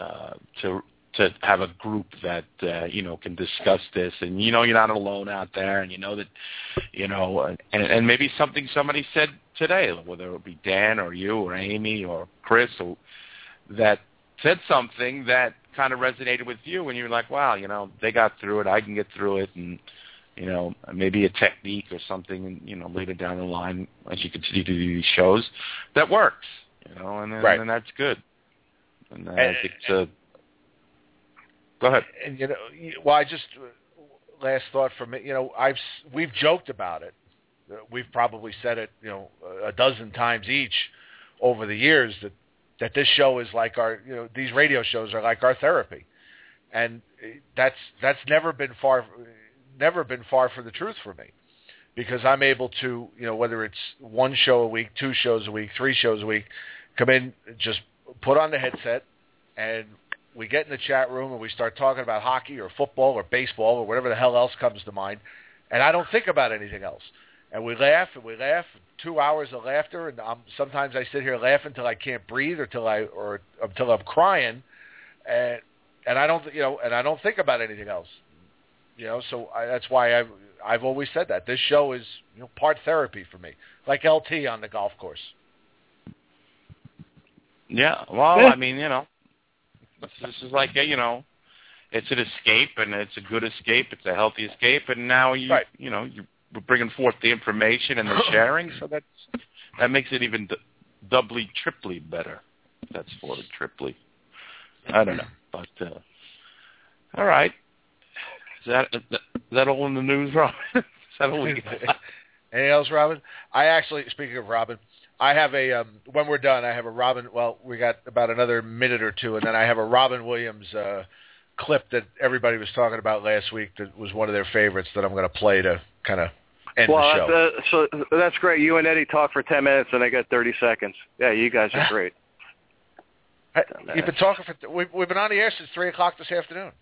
uh, to to have a group that uh, you know can discuss this, and you know you're not alone out there, and you know that you know, and and maybe something somebody said today, whether it be Dan or you or Amy or Chris, or that said something that kind of resonated with you, and you're like, wow, you know, they got through it, I can get through it, and you know, maybe a technique or something, you know, later down the line as you continue to do these shows that works, you know, and then, right. and that's good. And, uh, and I think it's a Go ahead. And you know, well, I just last thought from it. You know, I've we've joked about it. We've probably said it, you know, a dozen times each over the years that that this show is like our, you know, these radio shows are like our therapy, and eh, that's that's never been far, never been far from the truth for me, because I'm able to, you know, whether it's one show a week, two shows a week, three shows a week, come in, just put on the headset, and we get in the chat room and we start talking about hockey or football or baseball or whatever the hell else comes to mind, and I don't think about anything else. And we laugh and we laugh, two hours of laughter, and I'm, sometimes I sit here laughing until I can't breathe or till I or until I'm crying, and and I don't you know and I don't think about anything else, you know. So I, that's why I've I've always said that this show is you know part therapy for me, like LT on the golf course. Yeah, well, I mean, you know, this is like a, you know, it's an escape and it's a good escape. It's a healthy escape, and now you right. you know you're bringing forth the information and the sharing, so that's that makes it even d- doubly, triply better. That's for it, triply. I don't know, but uh, all right. Is that is that all in the news, Robin? is that all we got? Anything else, Robin? I actually, speaking of Robin, I have a um, when we're done, I have a Robin. Well, we got about another minute or two, and then I have a Robin Williams uh, clip that everybody was talking about last week that was one of their favorites that I'm going to play to kind of end well, the show. Uh, so that's great. You and Eddie talk for ten minutes, and I got thirty seconds. Yeah, you guys are great. Hey, You've been talking for we've, we've been on the air since three o'clock this afternoon.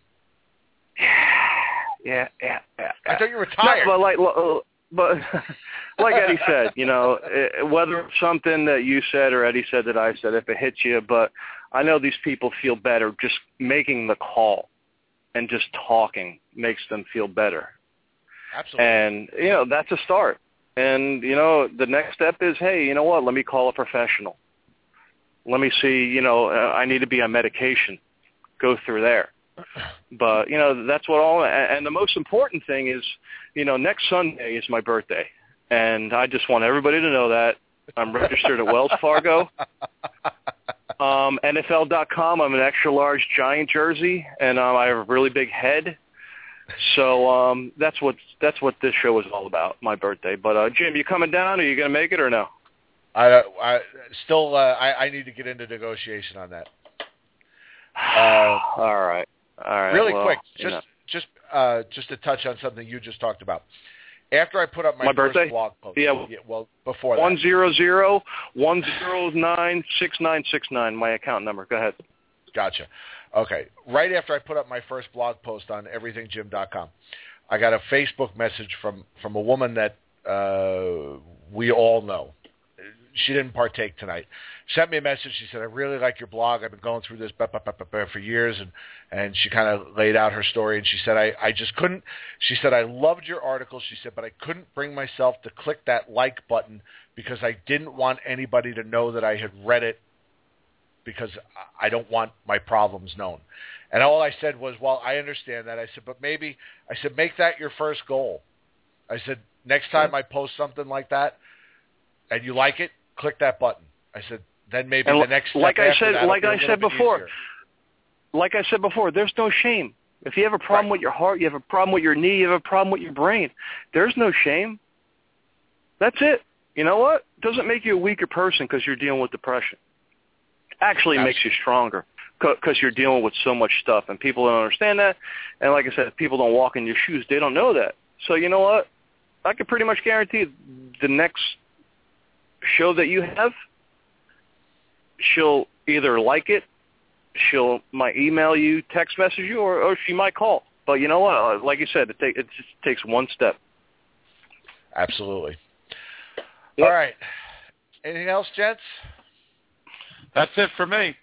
Yeah, yeah, yeah. I thought you were tired. No, but like, uh, but like Eddie said, you know, eh, whether it's something that you said or Eddie said that I said, if it hits you, but I know these people feel better just making the call and just talking makes them feel better. Absolutely. And you know, that's a start. And you know, the next step is, hey, you know what? Let me call a professional. Let me see. You know, uh, I need to be on medication. Go through there. But you know, that's what all. And the most important thing is, you know, next Sunday is my birthday, and I just want everybody to know that I'm registered at Wells Fargo. Um, NFL.com. I'm an extra large giant jersey, and um, I have a really big head. So um, that's what that's what this show is all about. My birthday. But uh, Jim, you coming down? Are you going to make it or no? I, I still uh, I, I need to get into negotiation on that. Uh, all right, right. really well, quick, you just know. just uh, just to touch on something you just talked about. After I put up my, My first birthday? blog post, Yeah. well before that, one zero zero one zero nine six nine six nine. My account number. Go ahead. Gotcha. Okay. Right after I put up my first blog post on everythingjim.com, I got a Facebook message from from a woman that uh, we all know. She didn't partake tonight. Sent me a message. She said, "I really like your blog. I've been going through this for years." And and she kind of laid out her story. And she said, "I I just couldn't." She said, "I loved your article." She said, "But I couldn't bring myself to click that like button because I didn't want anybody to know that I had read it because I don't want my problems known. And all I said was, well, I understand that. I said, but maybe, I said, make that your first goal. I said, next time I post something like that and you like it, click that button. I said, then maybe And the next step like I said- like I said before, easier. Like I said before, there's no shame. If you have a problem Right. with your heart, you have a problem with your knee, you have a problem with your brain. There's no shame. That's it. You know what? doesn't make you a weaker person because you're dealing with depression. Actually, it makes you stronger because you're dealing with so much stuff, and people don't understand that. And like I said, if people don't walk in your shoes, they don't know that. So you know what? I can pretty much guarantee the next show that you have, she'll either like it, she'll might email you, text message you, or, or she might call. But you know what? Like you said, it, take, it just takes one step. Absolutely. Yep. All right. Anything else, gents? That's it for me.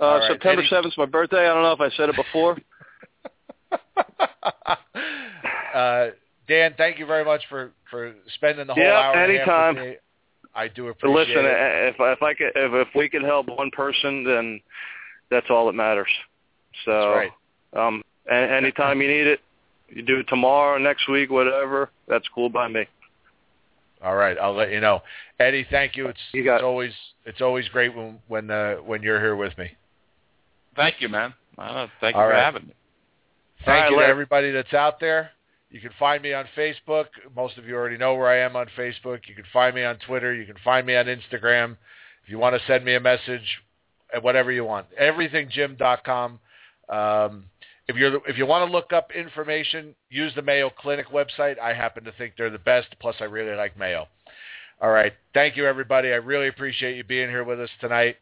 Uh, All right, September 7th is my birthday. I don't know if I said it before. uh, Dan, thank you very much for, for spending the whole Yeah, hour and a half anytime. With me. I do But appreciate listen, it. if if I could, if, if we could help one person, then that's all that matters. So, That's right. um, a- anytime you need it, you do it tomorrow, next week, whatever. That's cool by me. All right, I'll let you know. Eddie, thank you. It's, You got it's it. always it's always great when when uh, when you're here with me. Thank you, man. Uh, thank you All for right. having me. Thank All right, you to everybody that's out there. You can find me on Facebook. Most of you already know where I am on Facebook. You can find me on Twitter. You can find me on Instagram. If you want to send me a message, whatever you want. Everythingjim.com. Um, if you're if you want to look up information, use the Mayo Clinic website. I happen to think they're the best. Plus, I really like Mayo. All right. Thank you, everybody. I really appreciate you being here with us tonight.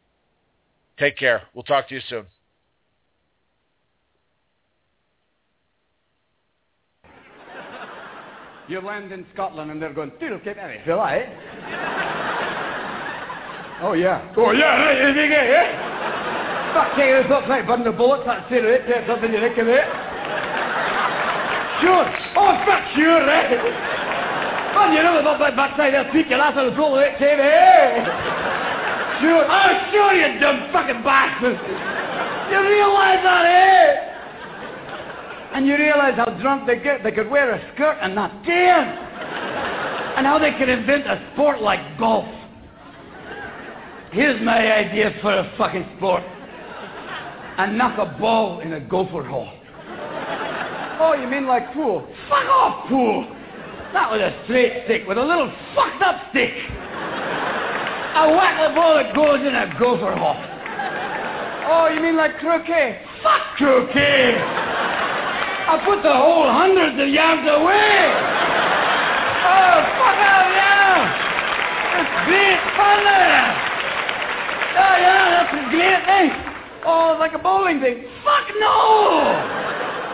Take care. We'll talk to you soon. You land in Scotland and they're going, Toodle Cape Annie, Phil, eh? oh, yeah. Oh, yeah, right, you think, eh? Fuck, take this up, right, burn the bullets, that's it, right? Take something you think of it. Sure. Oh, fuck, sure, right? Man, you know about that backside there, peek your ass on the floor, right, Tim, eh? Sure. Oh, sure, you dumb fucking bastard. You realize that, eh? And you realize how drunk they get. They could wear a skirt and not dance. And how they could invent a sport like golf. Here's my idea for a fucking sport. And knock a ball in a gopher hole. Oh, you mean like pool? Fuck off, pool. Not with a straight stick, with a little fucked up stick. I whack the ball that goes in a gopher hole. Oh, you mean like croquet? Fuck croquet! I put the whole hundreds of yards away! Oh, fuck out, yeah! That's great fun there! Oh, yeah, that's a great thing! Oh, it's like a bowling thing. Fuck no!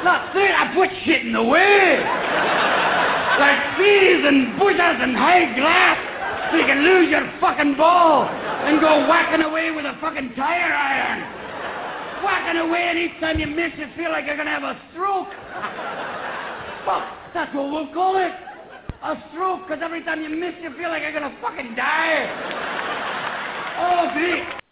Not there, I put shit in the way! Like trees and bushes and high glass so you can lose your fucking ball and go whacking away with a fucking tire iron. Whacking away, and each time you miss, you feel like you're gonna have a stroke. Fuck, that's what we'll call it. A stroke, because every time you miss, you feel like you're gonna fucking die. Oh, great.